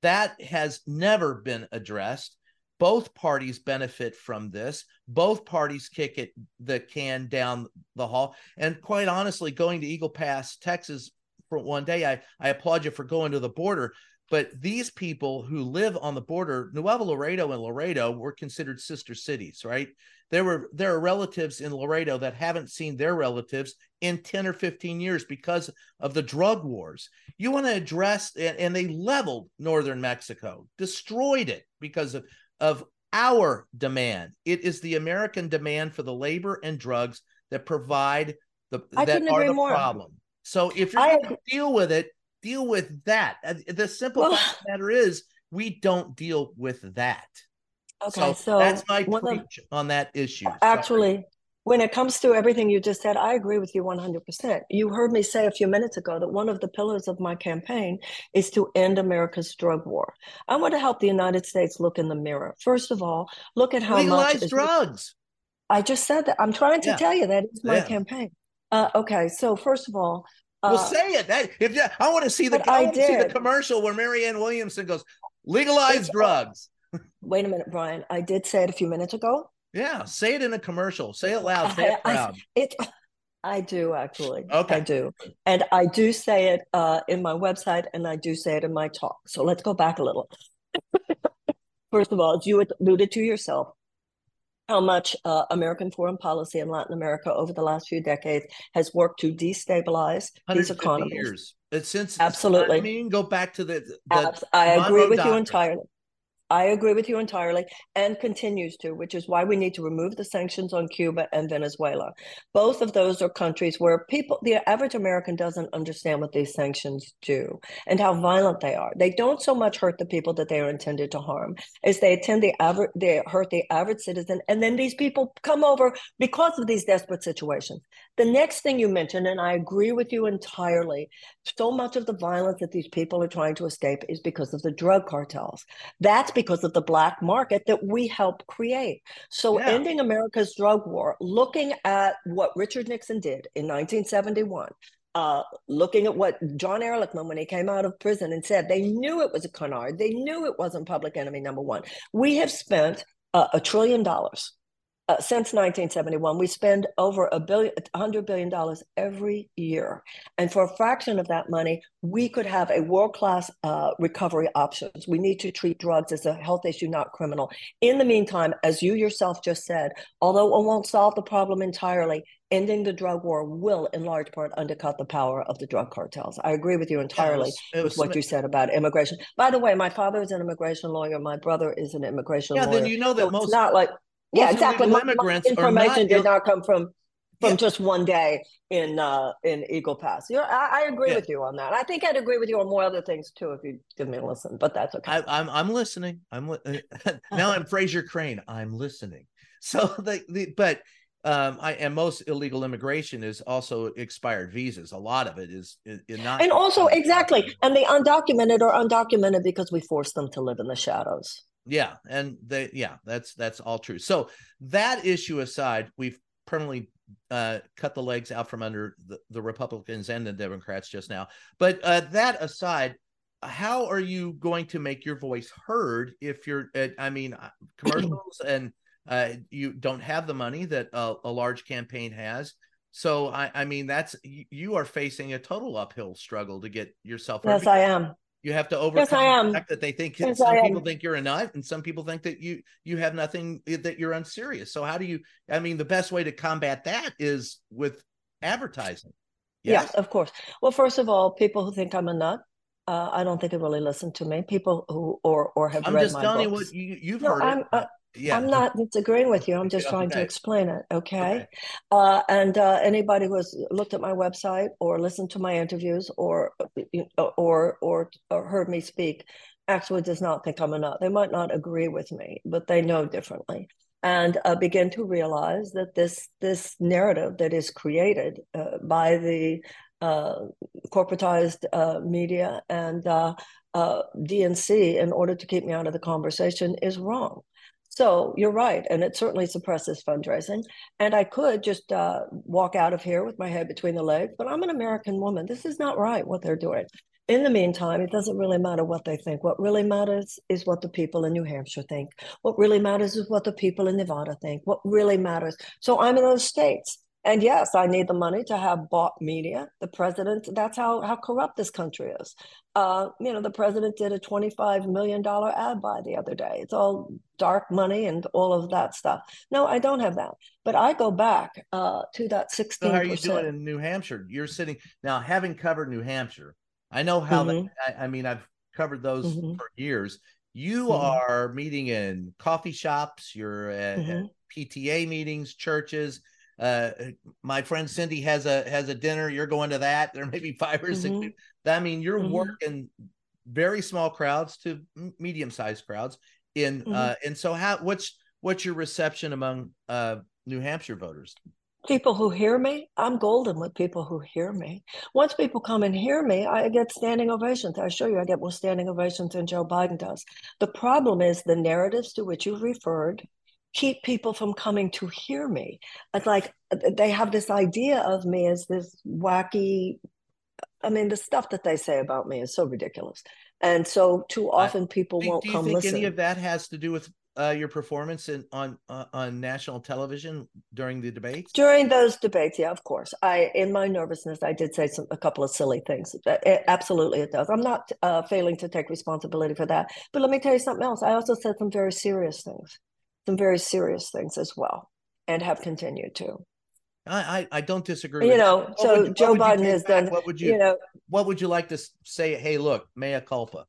That has never been addressed. Both parties benefit from this. Both parties kick it the can down the hall. And quite honestly going to eagle pass texas for one day i i applaud you for going to the border but these people who live on the border, Nuevo Laredo and Laredo were considered sister cities, right? There were there are relatives in Laredo that haven't seen their relatives in 10 or 15 years because of the drug wars. You want to address and, and they leveled northern Mexico, destroyed it because of, of our demand. It is the American demand for the labor and drugs that provide the I that are the more. problem. So if you're I going to deal with it, deal with that. Uh, The simple Well- fact the matter is, we don't deal with that. Okay, so, so, that's my one of- preach on that issue. Sorry. Actually, when it comes to everything you just said, I agree with you 100%. You heard me say a few minutes ago that one of the pillars of my campaign is to end America's drug war. I want to help the United States look in the mirror. First of all, look at how much legalize drugs. I just said that. I'm trying to Yeah. tell you that is my Yeah. campaign. Uh, okay, so first of all, uh, well, say it. That, if you, I want to see the I I see the commercial where Marianne Williamson goes, legalize It's- drugs. wait a minute, Brian. I did say it a few minutes ago. Yeah, say it in a commercial. Say it loud. Say it I- I- proud. It, I do actually. Okay. I do, and I do say it uh, in my website, and I do say it in my talk. So let's go back a little. First of all, as you alluded to yourself, how much uh, American foreign policy in Latin America over the last few decades has worked to destabilize these 150 economies. years. It's since Absolutely. I mean, go back to the, the I agree with you entirely. I agree with you entirely and continues to, which is why we need to remove the sanctions on Cuba and Venezuela. Both of those are countries where people, the average American doesn't understand what these sanctions do and how violent they are. They don't so much hurt the people that they are intended to harm as they attend the average, they hurt the average citizen. And then these people come over because of these desperate situations. The next thing you mentioned, and I agree with you entirely, so much of the violence that these people are trying to escape is because of the drug cartels. That's because of the black market that we help create. So, Yeah. ending America's drug war, looking at what Richard Nixon did in 1971, uh, looking at what John Ehrlichman, when he came out of prison and said they knew it was a canard, they knew it wasn't public enemy number one. We have spent uh, a trillion dollars uh, since 1971. We spend over a billion, hundred billion $100 billion every year, and for a fraction of that money, we could have a world class uh, recovery options. We need to treat drugs as a health issue, not criminal. In the meantime, as you yourself just said, although it won't solve the problem entirely, ending the drug war will, in large part, undercut the power of the drug cartels. I agree with you entirely it was, it was, with what you said about immigration. By the way, my father is an immigration lawyer. My brother is an immigration yeah, lawyer. Yeah, then you know that so most not like yeah, exactly. My, immigrants my information not, did not come from from yeah. just one day in uh in Eagle Pass. You're, I, I agree yeah. with you on that. I think I'd agree with you on more other things too if you give me a listen. But that's okay. I, am I'm, I'm listening. I'm li- now I'm Frasier Crane. I'm listening. So the, the but um I and most illegal immigration is also expired visas. A lot of it is, is, is not. And also exactly, and the undocumented are undocumented because we force them to live in the shadows. Yeah, and they yeah, that's that's all true. So that issue aside, we've permanently uh, cut the legs out from under the, the Republicans and the Democrats just now. But uh, that aside, how are you going to make your voice heard if you're? Uh, I mean, uh, commercials and uh, you don't have the money that a, a large campaign has. So I, I mean, that's you are facing a total uphill struggle to get yourself. Yes, I am. You have to overcome yes, I am. the fact that they think yes, some people think you're a nut, and some people think that you you have nothing that you're unserious. So how do you? I mean, the best way to combat that is with advertising. Yes, yeah, of course. Well, first of all, people who think I'm a nut, uh, I don't think they really listen to me. People who or or have I'm read just my telling books. you what you, you've no, heard. I'm, uh, yeah. I'm not disagreeing with you. I'm just okay, trying to explain it. Okay. okay. Uh, and uh, anybody who has looked at my website or listened to my interviews or or or, or heard me speak actually does not think I'm a nut. They might not agree with me, but they know differently and uh, begin to realize that this this narrative that is created uh, by the uh, corporatized uh, media and uh, uh, DNC in order to keep me out of the conversation is wrong. So you're right, and it certainly suppresses fundraising. And I could just uh, walk out of here with my head between the legs, but I'm an American woman. This is not right what they're doing. In the meantime, it doesn't really matter what they think. What really matters is what the people in New Hampshire think. What really matters is what the people in Nevada think. What really matters. So I'm in those states. And yes, I need the money to have bought media. The president, that's how, how corrupt this country is. Uh, you know, the president did a $25 million ad buy the other day. It's all dark money and all of that stuff. No, I don't have that. But I go back uh, to that 16 So how are you doing in New Hampshire? You're sitting now, having covered New Hampshire, I know how mm-hmm. that, I, I, mean, I've covered those mm-hmm. for years. You mm-hmm. are meeting in coffee shops, you're at, at mm-hmm. PTA meetings, churches uh, my friend Cindy has a has a dinner. You're going to that. There may be five or mm-hmm. six. I mean, you're mm-hmm. working very small crowds to medium sized crowds. In mm-hmm. uh, and so how what's what's your reception among uh, New Hampshire voters? People who hear me, I'm golden with people who hear me. Once people come and hear me, I get standing ovations. I assure you, I get more standing ovations than Joe Biden does. The problem is the narratives to which you've referred keep people from coming to hear me. It's like they have this idea of me as this wacky. I mean, the stuff that they say about me is so ridiculous, and so too often people won't come. do you think listen. Any of that has to do with uh, your performance in, on uh, on national television during the debates? During those debates, yeah, of course. I, in my nervousness, I did say some, a couple of silly things. It, absolutely, it does. I'm not uh, failing to take responsibility for that. But let me tell you something else. I also said some very serious things some very serious things as well and have continued to. I, I, don't disagree. You know, so would, Joe Biden has back? done. What would you, you know? What would you like to say? Hey, look, mea culpa.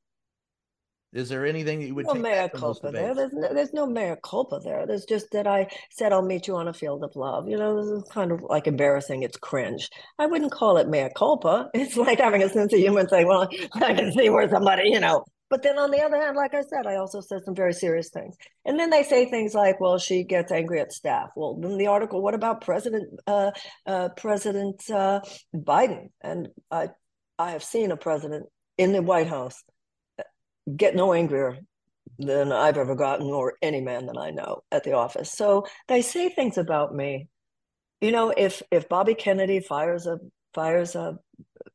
Is there anything that you would no mea culpa there? There's no, there's no mea culpa there. There's just that I said I'll meet you on a field of love. You know, this is kind of like embarrassing. It's cringe. I wouldn't call it mea culpa. It's like having a sense of humor and saying, "Well, I can see where somebody, you know, but then on the other hand, like I said, I also said some very serious things. And then they say things like, well, she gets angry at staff. Well, then the article, what about President uh, uh, President uh, Biden? And I, I have seen a president in the White House get no angrier than I've ever gotten, or any man that I know at the office. So they say things about me. You know, if if Bobby Kennedy fires a fires a,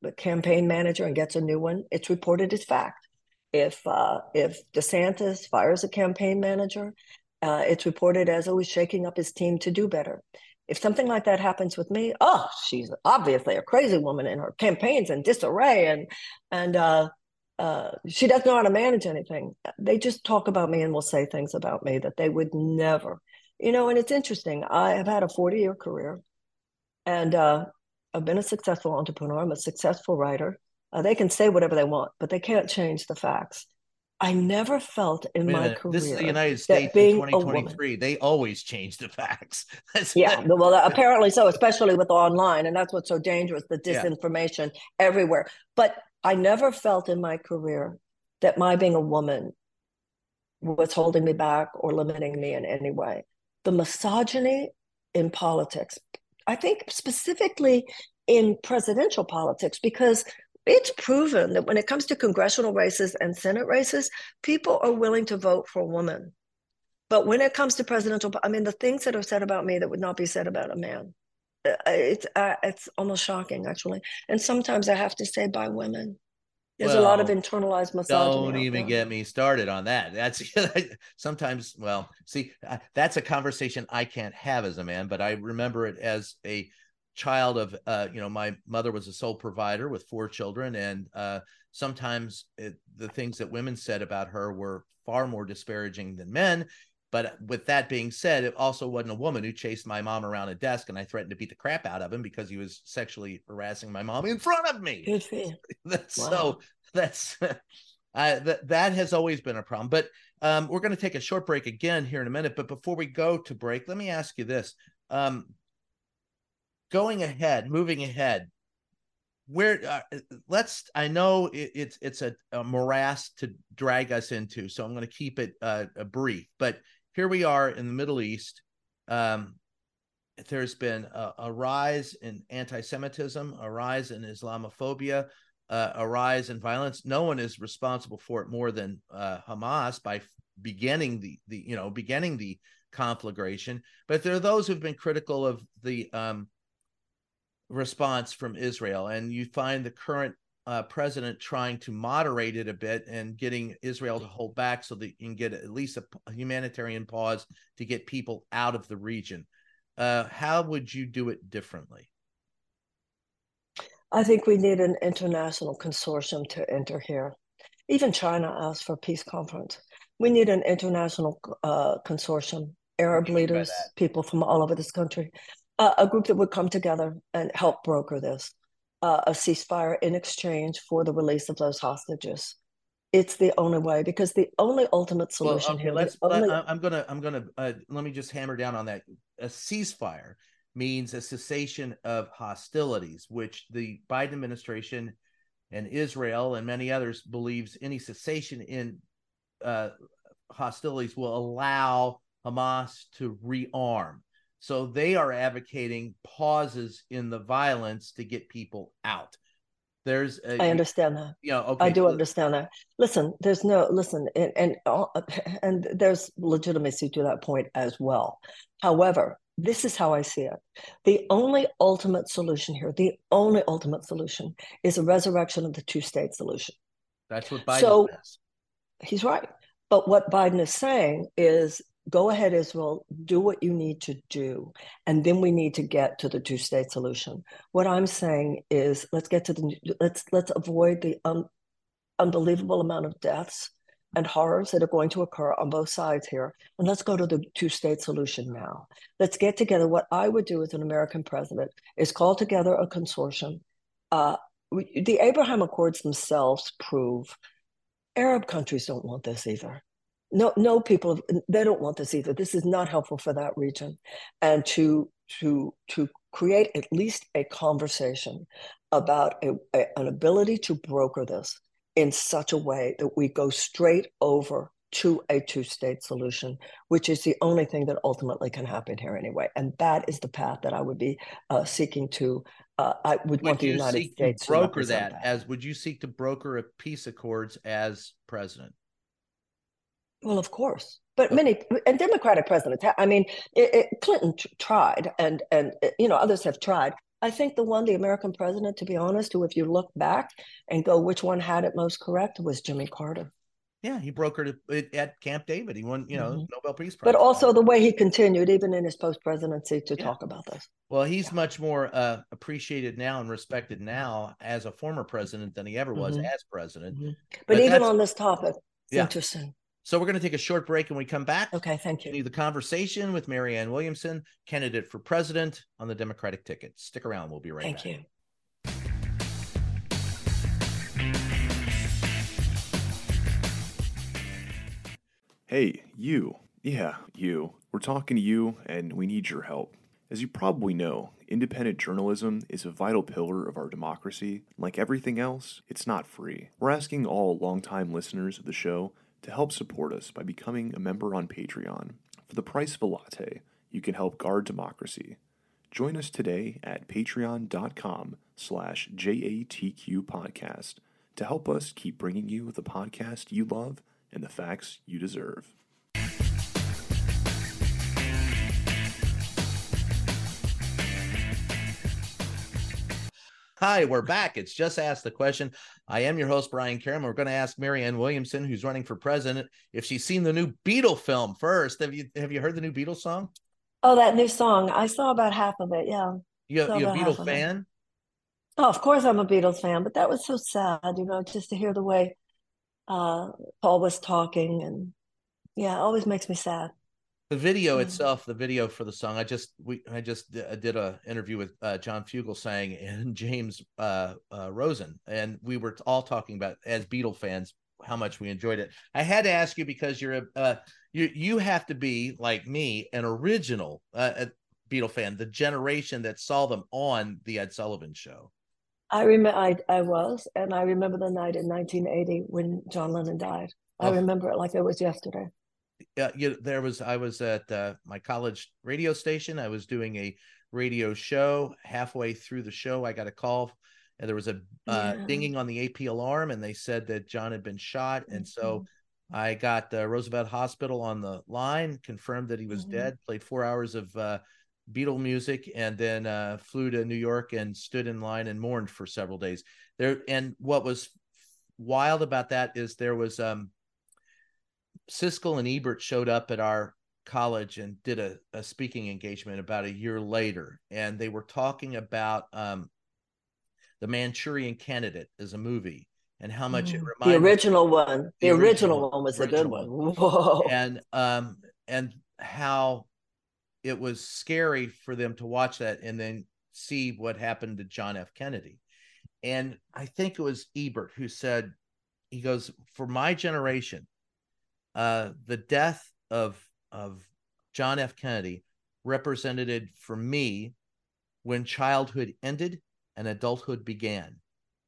a campaign manager and gets a new one, it's reported as fact if uh, if DeSantis fires a campaign manager Uh, it's reported as always shaking up his team to do better. If something like that happens with me, oh, she's obviously a crazy woman and her campaigns in disarray and and uh, uh, she doesn't know how to manage anything. They just talk about me and will say things about me that they would never, you know. And it's interesting. I have had a forty-year career, and uh, I've been a successful entrepreneur. I'm a successful writer. Uh, they can say whatever they want, but they can't change the facts. I never felt in my career. This is the United States in 2023. They always change the facts. yeah, well, apparently so, especially with online, and that's what's so dangerous: the disinformation yeah. everywhere. But I never felt in my career that my being a woman was holding me back or limiting me in any way. The misogyny in politics, I think specifically in presidential politics, because it's proven that when it comes to congressional races and Senate races, people are willing to vote for a woman. But when it comes to presidential, I mean, the things that are said about me that would not be said about a man, uh, it's uh, it's almost shocking actually. And sometimes I have to say by women. There's well, a lot of internalized misogyny. Don't even get me started on that. That's sometimes, well, see, uh, that's a conversation I can't have as a man, but I remember it as a child of uh, you know my mother was a sole provider with four children and uh, sometimes it, the things that women said about her were far more disparaging than men. But with that being said it also wasn't a woman who chased my mom around a desk and i threatened to beat the crap out of him because he was sexually harassing my mom in front of me. That's, wow. so that's uh, that, that has always been a problem. But um, we're going to take a short break again here in a minute but before we go to break let me ask you this. Um, going ahead, moving ahead, where uh, let's i know it, it's it's a, a, morass to drag us into so i'm going to keep it uh, brief but here we are in the middle east. Um, there's been a, a, rise in anti-semitism a rise in islamophobia uh, a rise in violence. No one is responsible for it more than uh, hamas by beginning the the you know beginning the conflagration. But there are those who've been critical of the um, response from Israel, and you find the current uh, president trying to moderate it a bit and getting Israel to hold back so that you can get at least a, a humanitarian pause to get people out of the region. Uh, how would you do it differently? I think we need an international consortium to enter here. Even China asked for a peace conference. We need an international uh, consortium, Arab leaders, people from all over this country uh, a group that would come together and help broker this, uh, a ceasefire in exchange for the release of those hostages. It's the only way because the only ultimate solution well, okay, here. Let's, only... I'm gonna I'm gonna uh, let me just hammer down on that. A ceasefire means a cessation of hostilities, which the Biden administration and Israel and many others believes any cessation in uh, hostilities will allow Hamas to rearm. So they are advocating pauses in the violence to get people out. There's a, I understand that. Yeah, you know, okay. I do understand that. Listen, there's no listen, and and, and there's legitimacy to that point as well. However, this is how I see it. The only ultimate solution here, the only ultimate solution, is a resurrection of the two-state solution. That's what Biden so, says. He's right. But what Biden is saying is go ahead israel do what you need to do and then we need to get to the two state solution. What i'm saying is let's get to the let's let's avoid the um, unbelievable amount of deaths and horrors that are going to occur on both sides here and let's go to the two state solution now. Let's get together. What i would do as an american president is call together a consortium. Uh, the abraham accords themselves prove arab countries don't want this either no no people they don't want this either this is not helpful for that region and to to to create at least a conversation about a, a, an ability to broker this in such a way that we go straight over to a two-state solution, which is the only thing that ultimately can happen here anyway. And that is the path that I would be uh, seeking to. Uh, I would, would want the United States to broker that, that as. Would you seek to broker a peace accords as president? Well, of course, but many and Democratic presidents. I mean, it, it, Clinton t- tried, and and uh, you know others have tried. I think the one, the American president, to be honest, who, if you look back and go, which one had it most correct, was Jimmy Carter. Yeah, he brokered it at Camp David. He won, you know, mm-hmm. Nobel Peace Prize. But also the way he continued, even in his post presidency, to yeah. talk about this. Well, he's yeah. much more uh, appreciated now and respected now as a former president than he ever was mm-hmm. as president. Mm-hmm. But, but, even on this topic, yeah. interesting. So we're going to take a short break and we come back. Okay, thank you. The conversation with Marianne Williamson, candidate for president on the Democratic ticket. Stick around. We'll be right thank back. Thank you. Hey, you. Yeah, you. We're talking to you, and we need your help. As you probably know, independent journalism is a vital pillar of our democracy. Like everything else, it's not free. We're asking all longtime listeners of the show to help support us by becoming a member on Patreon. For the price of a latte, you can help guard democracy. Join us today at patreon.com slash JATQ podcast to help us keep bringing you the podcast you love and the facts you deserve. Hi, we're back. It's just ask the question. I am your host, Brian Karem. We're going to ask Marianne Williamson, who's running for president, if she's seen the new Beatle film first. Have you have you heard the new Beatles song? Oh, that new song. I saw about half of it. Yeah. You, you a Beatles fan? Oh, of course I'm a Beatles fan, but that was so sad, you know, just to hear the way uh, Paul was talking, and yeah, it always makes me sad. The video yeah. itself, the video for the song, I just we I just did a interview with uh, John Fugelsang and James uh, uh, Rosen, and we were all talking about as Beatle fans how much we enjoyed it. I had to ask you because you're a uh, you you have to be like me, an original uh, Beatle fan, the generation that saw them on the Ed Sullivan Show. I remember I, I was, and I remember the night in 1980 when John Lennon died. I oh. remember it like it was yesterday. Yeah, you, there was. I was at uh, my college radio station. I was doing a radio show. Halfway through the show, I got a call, and there was a uh, yeah. dinging on the AP alarm, and they said that John had been shot. And mm-hmm. so I got uh, Roosevelt Hospital on the line, confirmed that he was mm-hmm. dead. Played four hours of uh, Beatle music, and then uh, flew to New York and stood in line and mourned for several days. There, and what was wild about that is there was um, Siskel and Ebert showed up at our college and did a, a speaking engagement about a year later, and they were talking about um, the Manchurian Candidate as a movie and how much mm. it reminded the original one. The, the original, original, one was a good one. Whoa. And um and how it was scary for them to watch that and then see what happened to John F. Kennedy. And I think it was Ebert who said, he goes, for my generation, uh, the death of of John F. Kennedy represented for me when childhood ended and adulthood began.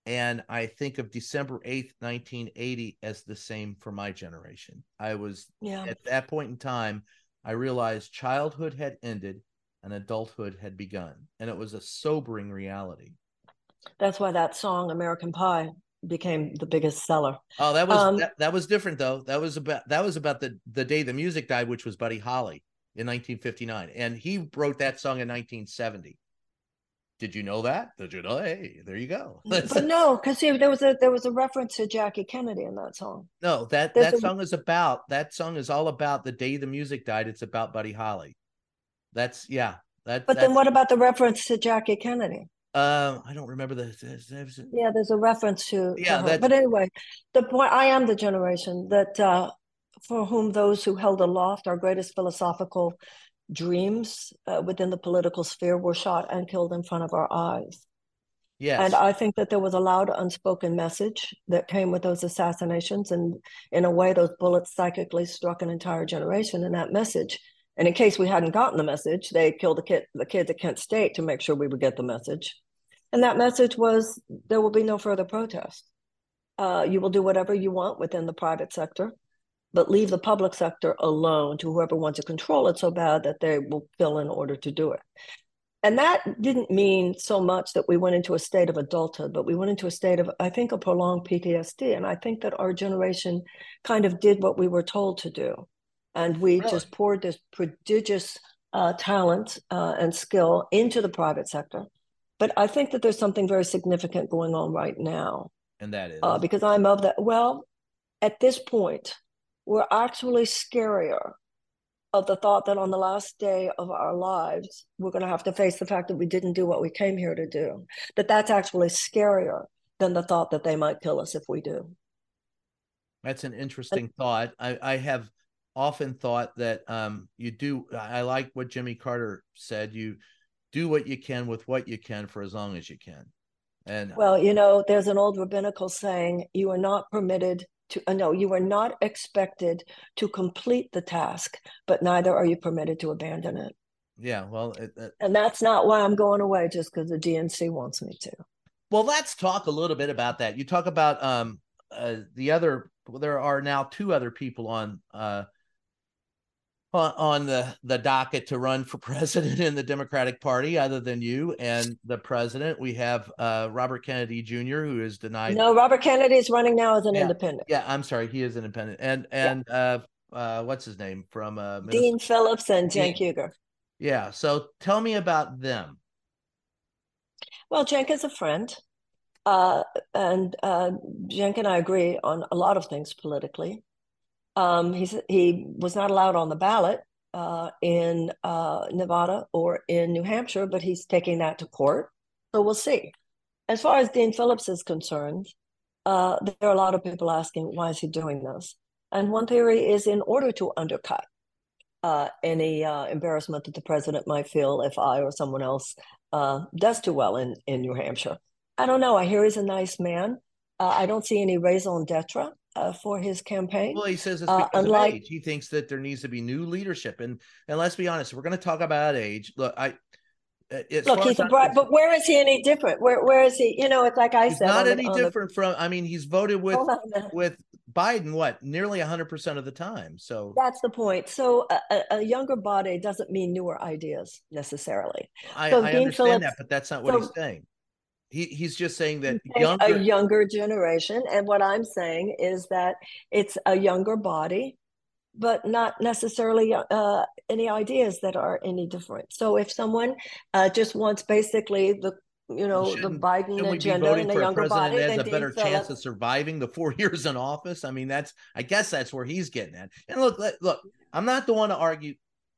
And I think of December 8th, 1980 as the same for my generation. I was yeah. at that point in time, I realized childhood had ended and adulthood had begun. And it was a sobering reality. That's why that song, American Pie, became the biggest seller. Oh, that was um, that, that was different though. That was about that was about the the day the music died, which was Buddy Holly in 1959. And he wrote that song in 1970. Did you know that? Did you know? Hey, there you go. but no, because there was a there was a reference to Jackie Kennedy in that song. No, that There's that a... song is about that song is all about the day the music died. It's about Buddy Holly. That's yeah. That. But then what about the reference to Jackie Kennedy? Um, I don't remember the. Yeah, there's a reference to. Yeah, to but anyway, the point I am the generation that uh, for whom those who held aloft our greatest philosophical dreams uh, within the political sphere were shot and killed in front of our eyes. Yes. And I think that there was a loud unspoken message that came with those assassinations. And in a way, those bullets psychically struck an entire generation. And that message, and in case we hadn't gotten the message, they killed the, kid, the kids at Kent State to make sure we would get the message. And that message was there will be no further protest. Uh, you will do whatever you want within the private sector but leave the public sector alone to whoever wants to control it so bad that they will kill in order to do it. And that didn't mean so much that we went into a state of adulthood, but we went into a state of, I think, a prolonged PTSD. And I think that our generation kind of did what we were told to do. And we really? just poured this prodigious uh, talent uh, and skill into the private sector. But I think that there's something very significant going on right now. And that is? Uh, because I'm of that. Well, at this point, we're actually scarier of the thought that on the last day of our lives, we're going to have to face the fact that we didn't do what we came here to do. That that's actually scarier than the thought that they might kill us if we do. That's an interesting thought. I, I have often thought that um, you do. I like what Jimmy Carter said. You do what you can with what you can for as long as you can. And well, you know, there's an old rabbinical saying: "You are not permitted to uh, no, you are not expected to complete the task, but neither are you permitted to abandon it." Yeah, well, it, it, and that's not why I'm going away just because the DNC wants me to. Well, let's talk a little bit about that. You talk about um, uh, the other. There are now two other people on uh, on the the docket to run for president in the Democratic Party, other than you and the president. We have uh, Robert Kennedy Jr., who is denied. No, Robert Kennedy is running now as an yeah. independent. Yeah, I'm sorry, he is independent, and and yeah. uh, uh, what's his name from uh, Dean Phillips and Cenk Uygur. Yeah, so tell me about them. Well, Cenk is a friend. Uh, and uh, Cenk and I agree on a lot of things politically. Um, he's, he was not allowed on the ballot uh, in uh, Nevada or in New Hampshire, but he's taking that to court. So we'll see. As far as Dean Phillips is concerned, uh, there are a lot of people asking, why is he doing this? And one theory is in order to undercut uh, any uh, embarrassment that the president might feel if I or someone else uh, does too well in, in New Hampshire. I don't know. I hear he's a nice man. I don't see any raison d'etre uh, for his campaign. Well, he says it's because uh, unlike, of age. He thinks that there needs to be new leadership, and and let's be honest, we're going to talk about age. Look, I. Uh, Look, he's a bright, but where is he any different? Where where is he? You know, it's like I said. Not any different the, from. I mean, he's voted with with Biden what nearly hundred percent of the time. So that's the point. So a, a, younger body doesn't mean newer ideas necessarily. I, so I understand Phillips, that, but that's not what so, he's saying. He, he's just saying that younger... a younger generation, and what I'm saying is that it's a younger body, but not necessarily uh, any ideas that are any different. So if someone uh, just wants basically the you know the Biden agenda and a younger body, has a better chance of surviving the four years in office. I mean, that's I guess that's where he's getting at. And look, look, I'm not the one to argue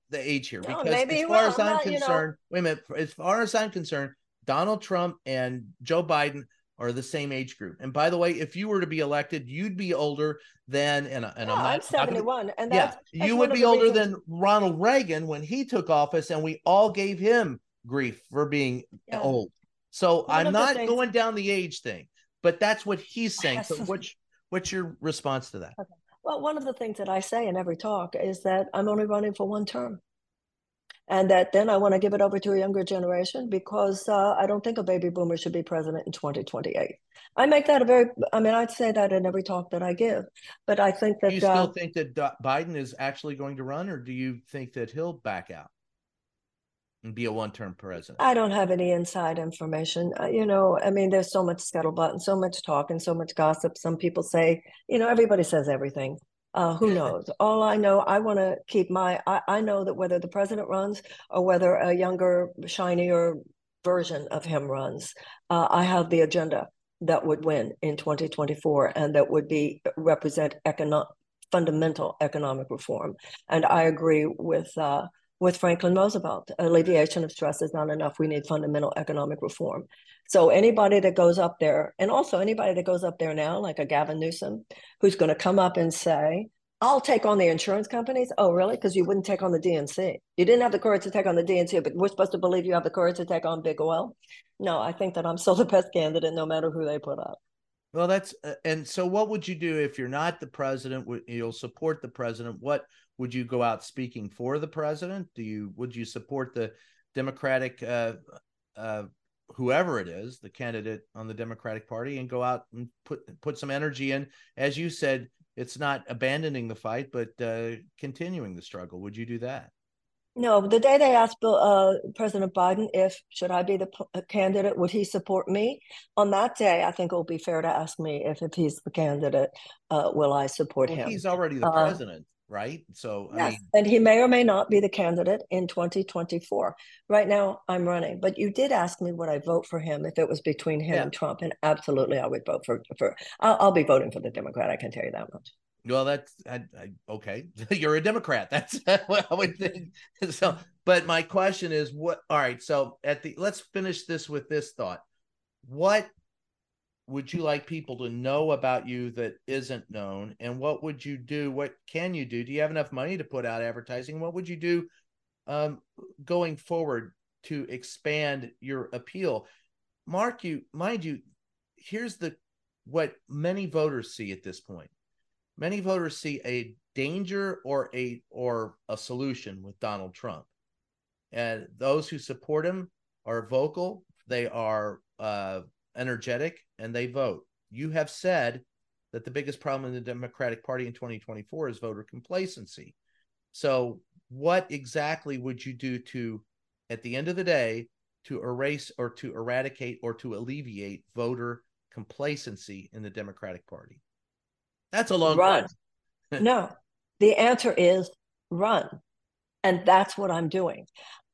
the age here because as far as I'm, concerned, you know... wait a minute. As far as I'm concerned, Donald Trump and Joe Biden are the same age group. And by the way, if you were to be elected, you'd be older than and, and I'm, not, I'm 71 and yeah, you would be older reasons. than Ronald Reagan when he took office and we all gave him grief for being yeah. old. So one I'm not things... going down the age thing, but that's what he's saying. So what's what's your response to that? Okay. Well, one of the things that I say in every talk is that I'm only running for one term and that then I want to give it over to a younger generation because uh, I don't think a baby boomer should be president in 2028. I make that a very, I mean, I'd say that in every talk that I give, but I think that. Do you still uh, think that Biden is actually going to run, or do you think that he'll back out? and be a one-term president? I don't have any inside information. Uh, you know, I mean, there's so much scuttlebutt and so much talk and so much gossip. Some people say, you know, everybody says everything. Uh, who knows? All I know, I want to keep my. I, I know that whether the president runs or whether a younger, shinier version of him runs, uh, I have the agenda that would win in 2024 and that would be represent economic fundamental economic reform. And I agree with uh, with Franklin Roosevelt. Alleviation of stress is not enough. We need fundamental economic reform. So anybody that goes up there, and also anybody that goes up there now, like a Gavin Newsom, who's going to come up and say, I'll take on the insurance companies. Oh, really? Because you wouldn't take on the DNC. You didn't have the courage to take on the DNC, but we're supposed to believe you have the courage to take on big oil. No, I think that I'm still the best candidate, no matter who they put up. Well, that's uh, and so. What would you do if you're not the president? You'll support the president. What would you go out speaking for the president? Do you would you support the Democratic uh, uh, whoever it is, the candidate on the Democratic Party, and go out and put put some energy in. As you said, it's not abandoning the fight, but uh, continuing the struggle. Would you do that? No, the day they asked uh, President Biden if should I be the p- uh, candidate, would he support me? On that day, I think it will be fair to ask me if if he's the candidate, uh, will I support well, him? He's already the uh, president. Right? So yes, I mean, and he may or may not be the candidate in 2024. Right now, I'm running, but you did ask me would I vote for him if it was between him yeah. and Trump, and absolutely, I would vote for for. I'll, I'll, be voting for the Democrat. I can tell you that much. Well, that's I, I, okay. You're a Democrat. That's what I would think. So, but my question is, what? All right. So, at the let's finish this with this thought. What would you like people to know about you that isn't known? And what would you do? What can you do? Do you have enough money to put out advertising? What would you do um, going forward to expand your appeal? Mark you mind you here's the what many voters see at this point. Many voters see a danger or a or a solution with donald trump. And those who support him are vocal. They are uh, energetic, and they vote. You have said that the biggest problem in the Democratic Party in 2024 is voter complacency. So, what exactly would you do to, at the end of the day, to erase or to eradicate or to alleviate voter complacency in the Democratic Party? That's a long run. no, the answer is run. And that's what I'm doing.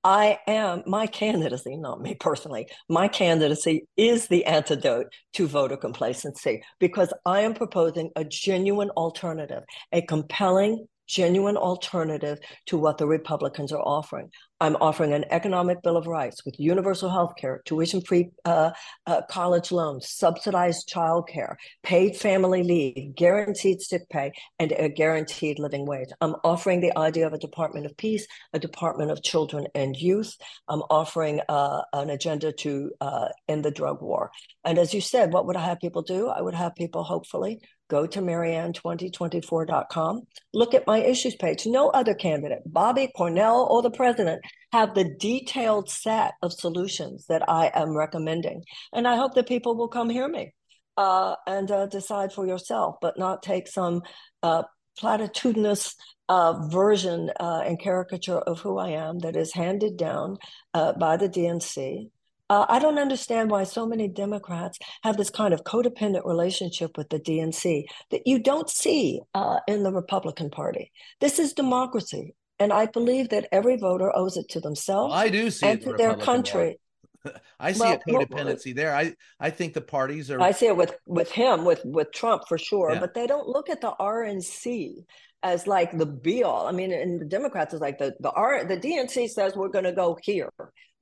I am my candidacy, not me personally, my candidacy is the antidote to voter complacency because I am proposing a genuine alternative, a compelling genuine alternative to what the Republicans are offering. I'm offering an economic bill of rights with universal health care, tuition free uh, uh, college loans, subsidized child care, paid family leave, guaranteed sick pay, and a guaranteed living wage. I'm offering the idea of a Department of Peace, a Department of Children and Youth. I'm offering uh, an agenda to uh, end the drug war. And as you said, what would I have people do? I would have people hopefully go to marianne2024.com, look at my issues page. No other candidate, Bobby, Cornel, or the president, have the detailed set of solutions that I am recommending. And I hope that people will come hear me uh, and uh, decide for yourself, but not take some uh, platitudinous uh, version uh, and caricature of who I am that is handed down uh, by the DNC uh, I don't understand why so many Democrats have this kind of codependent relationship with the DNC that you don't see uh, in the Republican Party. This is democracy. And I believe that every voter owes it to themselves well, I do see and to their country. I see well, a codependency well, there. I, I think the parties are. I see it with with him, with with Trump for sure. Yeah. But they don't look at the RNC as like the be all. I mean, and the Democrats is like the the R the DNC says we're going to go here.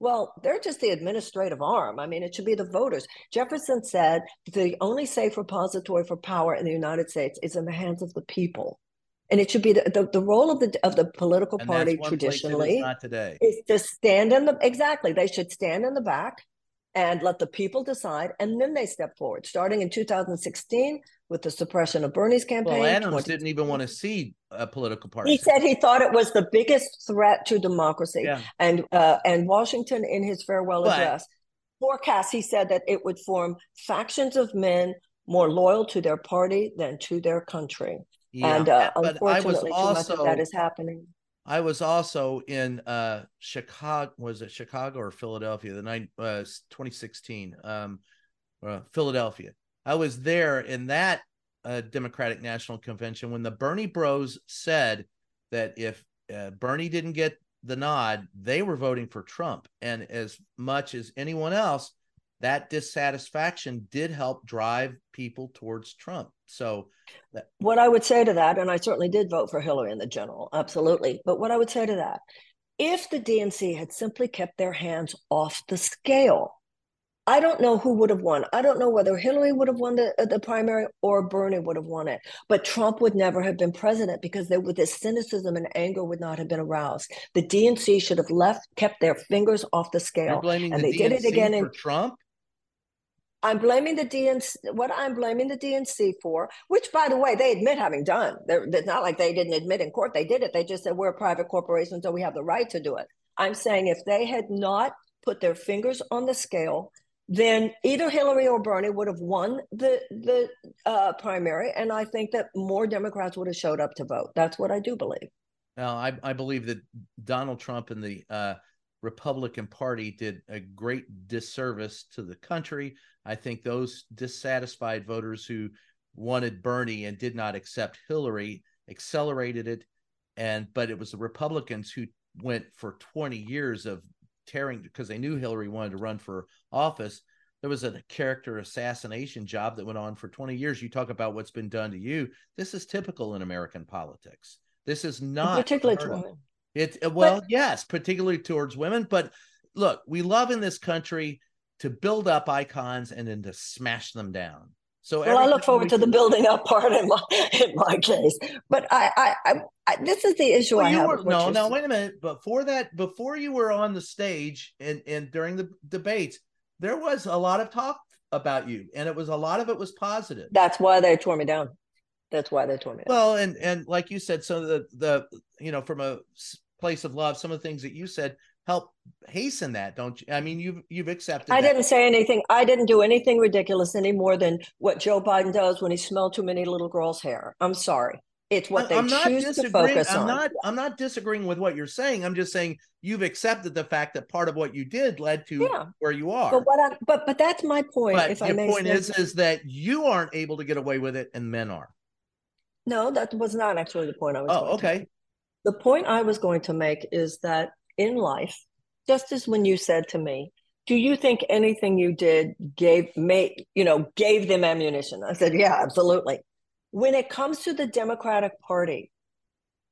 Well, they're just the administrative arm. I mean, it should be the voters. Jefferson said the only safe repository for power in the United States is in the hands of the people. And it should be the, the, the role of the of the political and party traditionally not today. is to stand in the exactly. They should stand in the back and let the people decide, and then they step forward. Starting in 2016, with the suppression of Bernie's campaign. Well, Adams 20- didn't even want to see a political party. He said he thought it was the biggest threat to democracy. Yeah. And uh, and Washington, in his farewell but, address, forecast he said that it would form factions of men more loyal to their party than to their country. Yeah, and uh, unfortunately, also, that is happening. I was also in uh, Chicago. Was it Chicago or Philadelphia? The night uh, 2016. Um, uh, Philadelphia I was there in that uh, Democratic National Convention when the Bernie Bros said that if uh, Bernie didn't get the nod, they were voting for Trump. And as much as anyone else, that dissatisfaction did help drive people towards Trump. So, that- what I would say to that, and I certainly did vote for Hillary in the general, absolutely. But what I would say to that, if the DNC had simply kept their hands off the scale, I don't know who would have won. I don't know whether Hillary would have won the, uh, the primary or Bernie would have won it. But Trump would never have been president because there would this cynicism and anger would not have been aroused. The DNC should have left, kept their fingers off the scale, and the they DNC did it again in Trump. I'm blaming the DNC. What I'm blaming the DNC for, which by the way they admit having done. They're, it's not like they didn't admit in court they did it. They just said we're a private corporation, so we have the right to do it. I'm saying if they had not put their fingers on the scale then either Hillary or Bernie would have won the the uh, primary, and I think that more Democrats would have showed up to vote. That's what I do believe. Now, I, I believe that Donald Trump and the uh, Republican Party did a great disservice to the country. I think those dissatisfied voters who wanted Bernie and did not accept Hillary accelerated it and but it was the Republicans who went for 20 years of tearing because they knew Hillary wanted to run for office. There was a character assassination job that went on for 20 years. You talk about what's been done to you. This is typical in American politics. This is not particularly to women. It well, but, yes, particularly towards women. But look, we love in this country to build up icons and then to smash them down. So well, I look forward to the building up part in my in my case. But I, I, I, I this is the issue well, I have. Were, no, no, wait a minute. Before that, before you were on the stage and and during the debates, there was a lot of talk about you, and it was a lot of it was positive. That's why they tore me down. That's why they tore me down. Well, and and like you said, some of the the you know from a place of love, some of the things that you said help hasten that don't you i mean you've you've accepted i that. didn't say anything i didn't do anything ridiculous any more than what joe biden does when he smelled too many little girls hair i'm sorry it's what they I'm choose to focus I'm on. Not, I'm not disagreeing with what you're saying. I'm just saying you've accepted the fact that part of what you did led to yeah. where you are. But what I, but but that's my point. But if your point is is that you aren't able to get away with it, and men are. No, that was not actually the point I was. Oh, okay. The point I was going to make is that in life, just as when you said to me, do you think anything you did gave made you know gave them ammunition? I said yeah absolutely. When it comes to the democratic party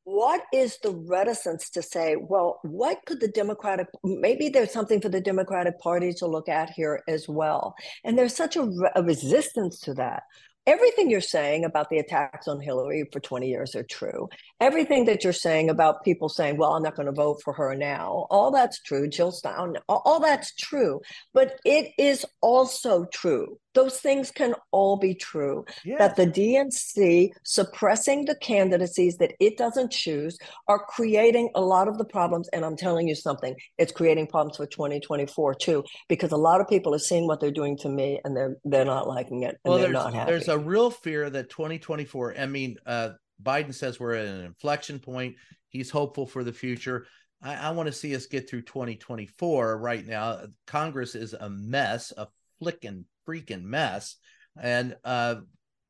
what is the reticence to say well what could the democratic maybe there's something for the democratic party to look at here as well. And there's such a, a resistance to that everything you're saying about the attacks on Hillary for 20 years are true. Everything that you're saying about people saying, well, I'm not going to vote for her now, all that's true. Jill Stein, all that's true. But it is also true those things can all be true. Yes. That the DNC suppressing the candidacies that it doesn't choose are creating a lot of the problems. And I'm telling you something, it's creating problems for 2024 too, because a lot of people are seeing what they're doing to me and they're they're not liking it and well, they're not happy. There's a real fear that 2024, I mean, uh, Biden says we're at an inflection point. He's hopeful for the future. I, I want to see us get through 2024 right now. Congress is a mess, a flicking freaking mess. And uh,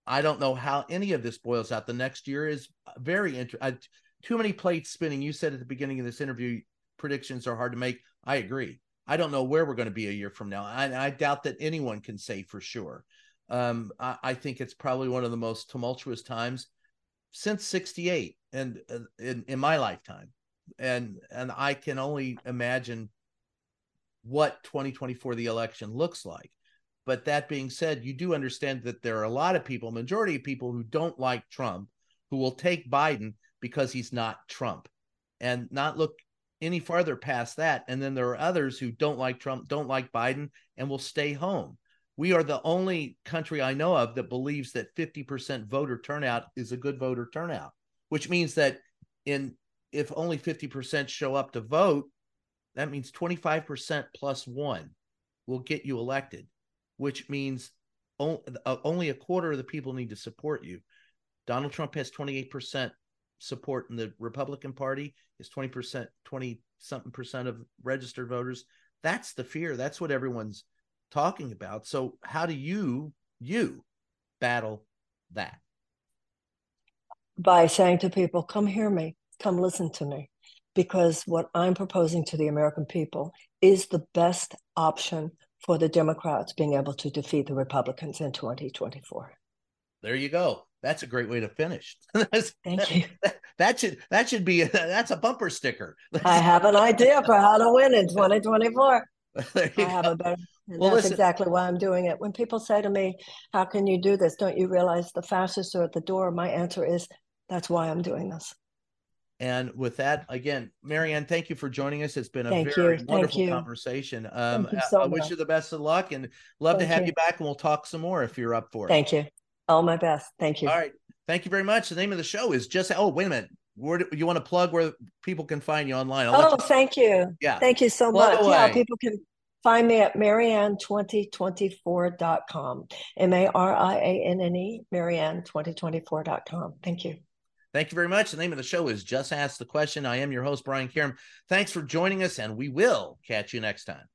I don't know how any of this boils out. The next year is very interesting. Too many plates spinning. You said at the beginning of this interview, predictions are hard to make. I agree. I don't know where we're going to be a year from now. I, I doubt that anyone can say for sure. Um, I, I, think it's probably one of the most tumultuous times since 68 and uh, in, in my lifetime. And and I can only imagine what 2024 the election looks like. But that being said, you do understand that there are a lot of people, majority of people who don't like Trump, who will take Biden because he's not Trump and not look any farther past that. And then there are others who don't like Trump, don't like Biden, and will stay home. We are the only country I know of that believes that 50% voter turnout is a good voter turnout, which means that in if only 50% show up to vote, that means 25% plus one will get you elected which means uh, only a quarter of the people need to support you. Donald Trump has 28% support in the Republican Party, is 20%, 20 something percent of registered voters. That's the fear. That's what everyone's talking about. So how do you you battle that? By saying to people, come hear me, come listen to me. Because what I'm proposing to the American people is the best option for the Democrats being able to defeat the Republicans in 2024. There you go. That's a great way to finish. Thank you. That, that, should that should be a, that's a bumper sticker. I have an idea for how to win in 2024. I have a better. Well, that's listen. exactly why I'm doing it. When people say to me, "How can you do this? Don't you realize the fascists are at the door?" My answer is, "That's why I'm doing this." And with that, again, Marianne, thank you for joining us. It's been a thank very you. wonderful conversation. Um, so I, I wish you the best of luck and love thank to have you. you. back and we'll talk some more if you're up for it. Thank you. All my best. Thank you. All right. Thank you very much. The name of the show is just, oh, wait a minute. Where do, you want to plug where people can find you online? I'll oh, you thank you. Yeah. Thank you so plug much. Away. Yeah. People can find me at marianne2024.com. M A R I A N N E, marianne2024.com. Thank you. Thank you very much. The name of the show is Just Ask the Question. I am your host, Brian Karem. Thanks for joining us, and we will catch you next time.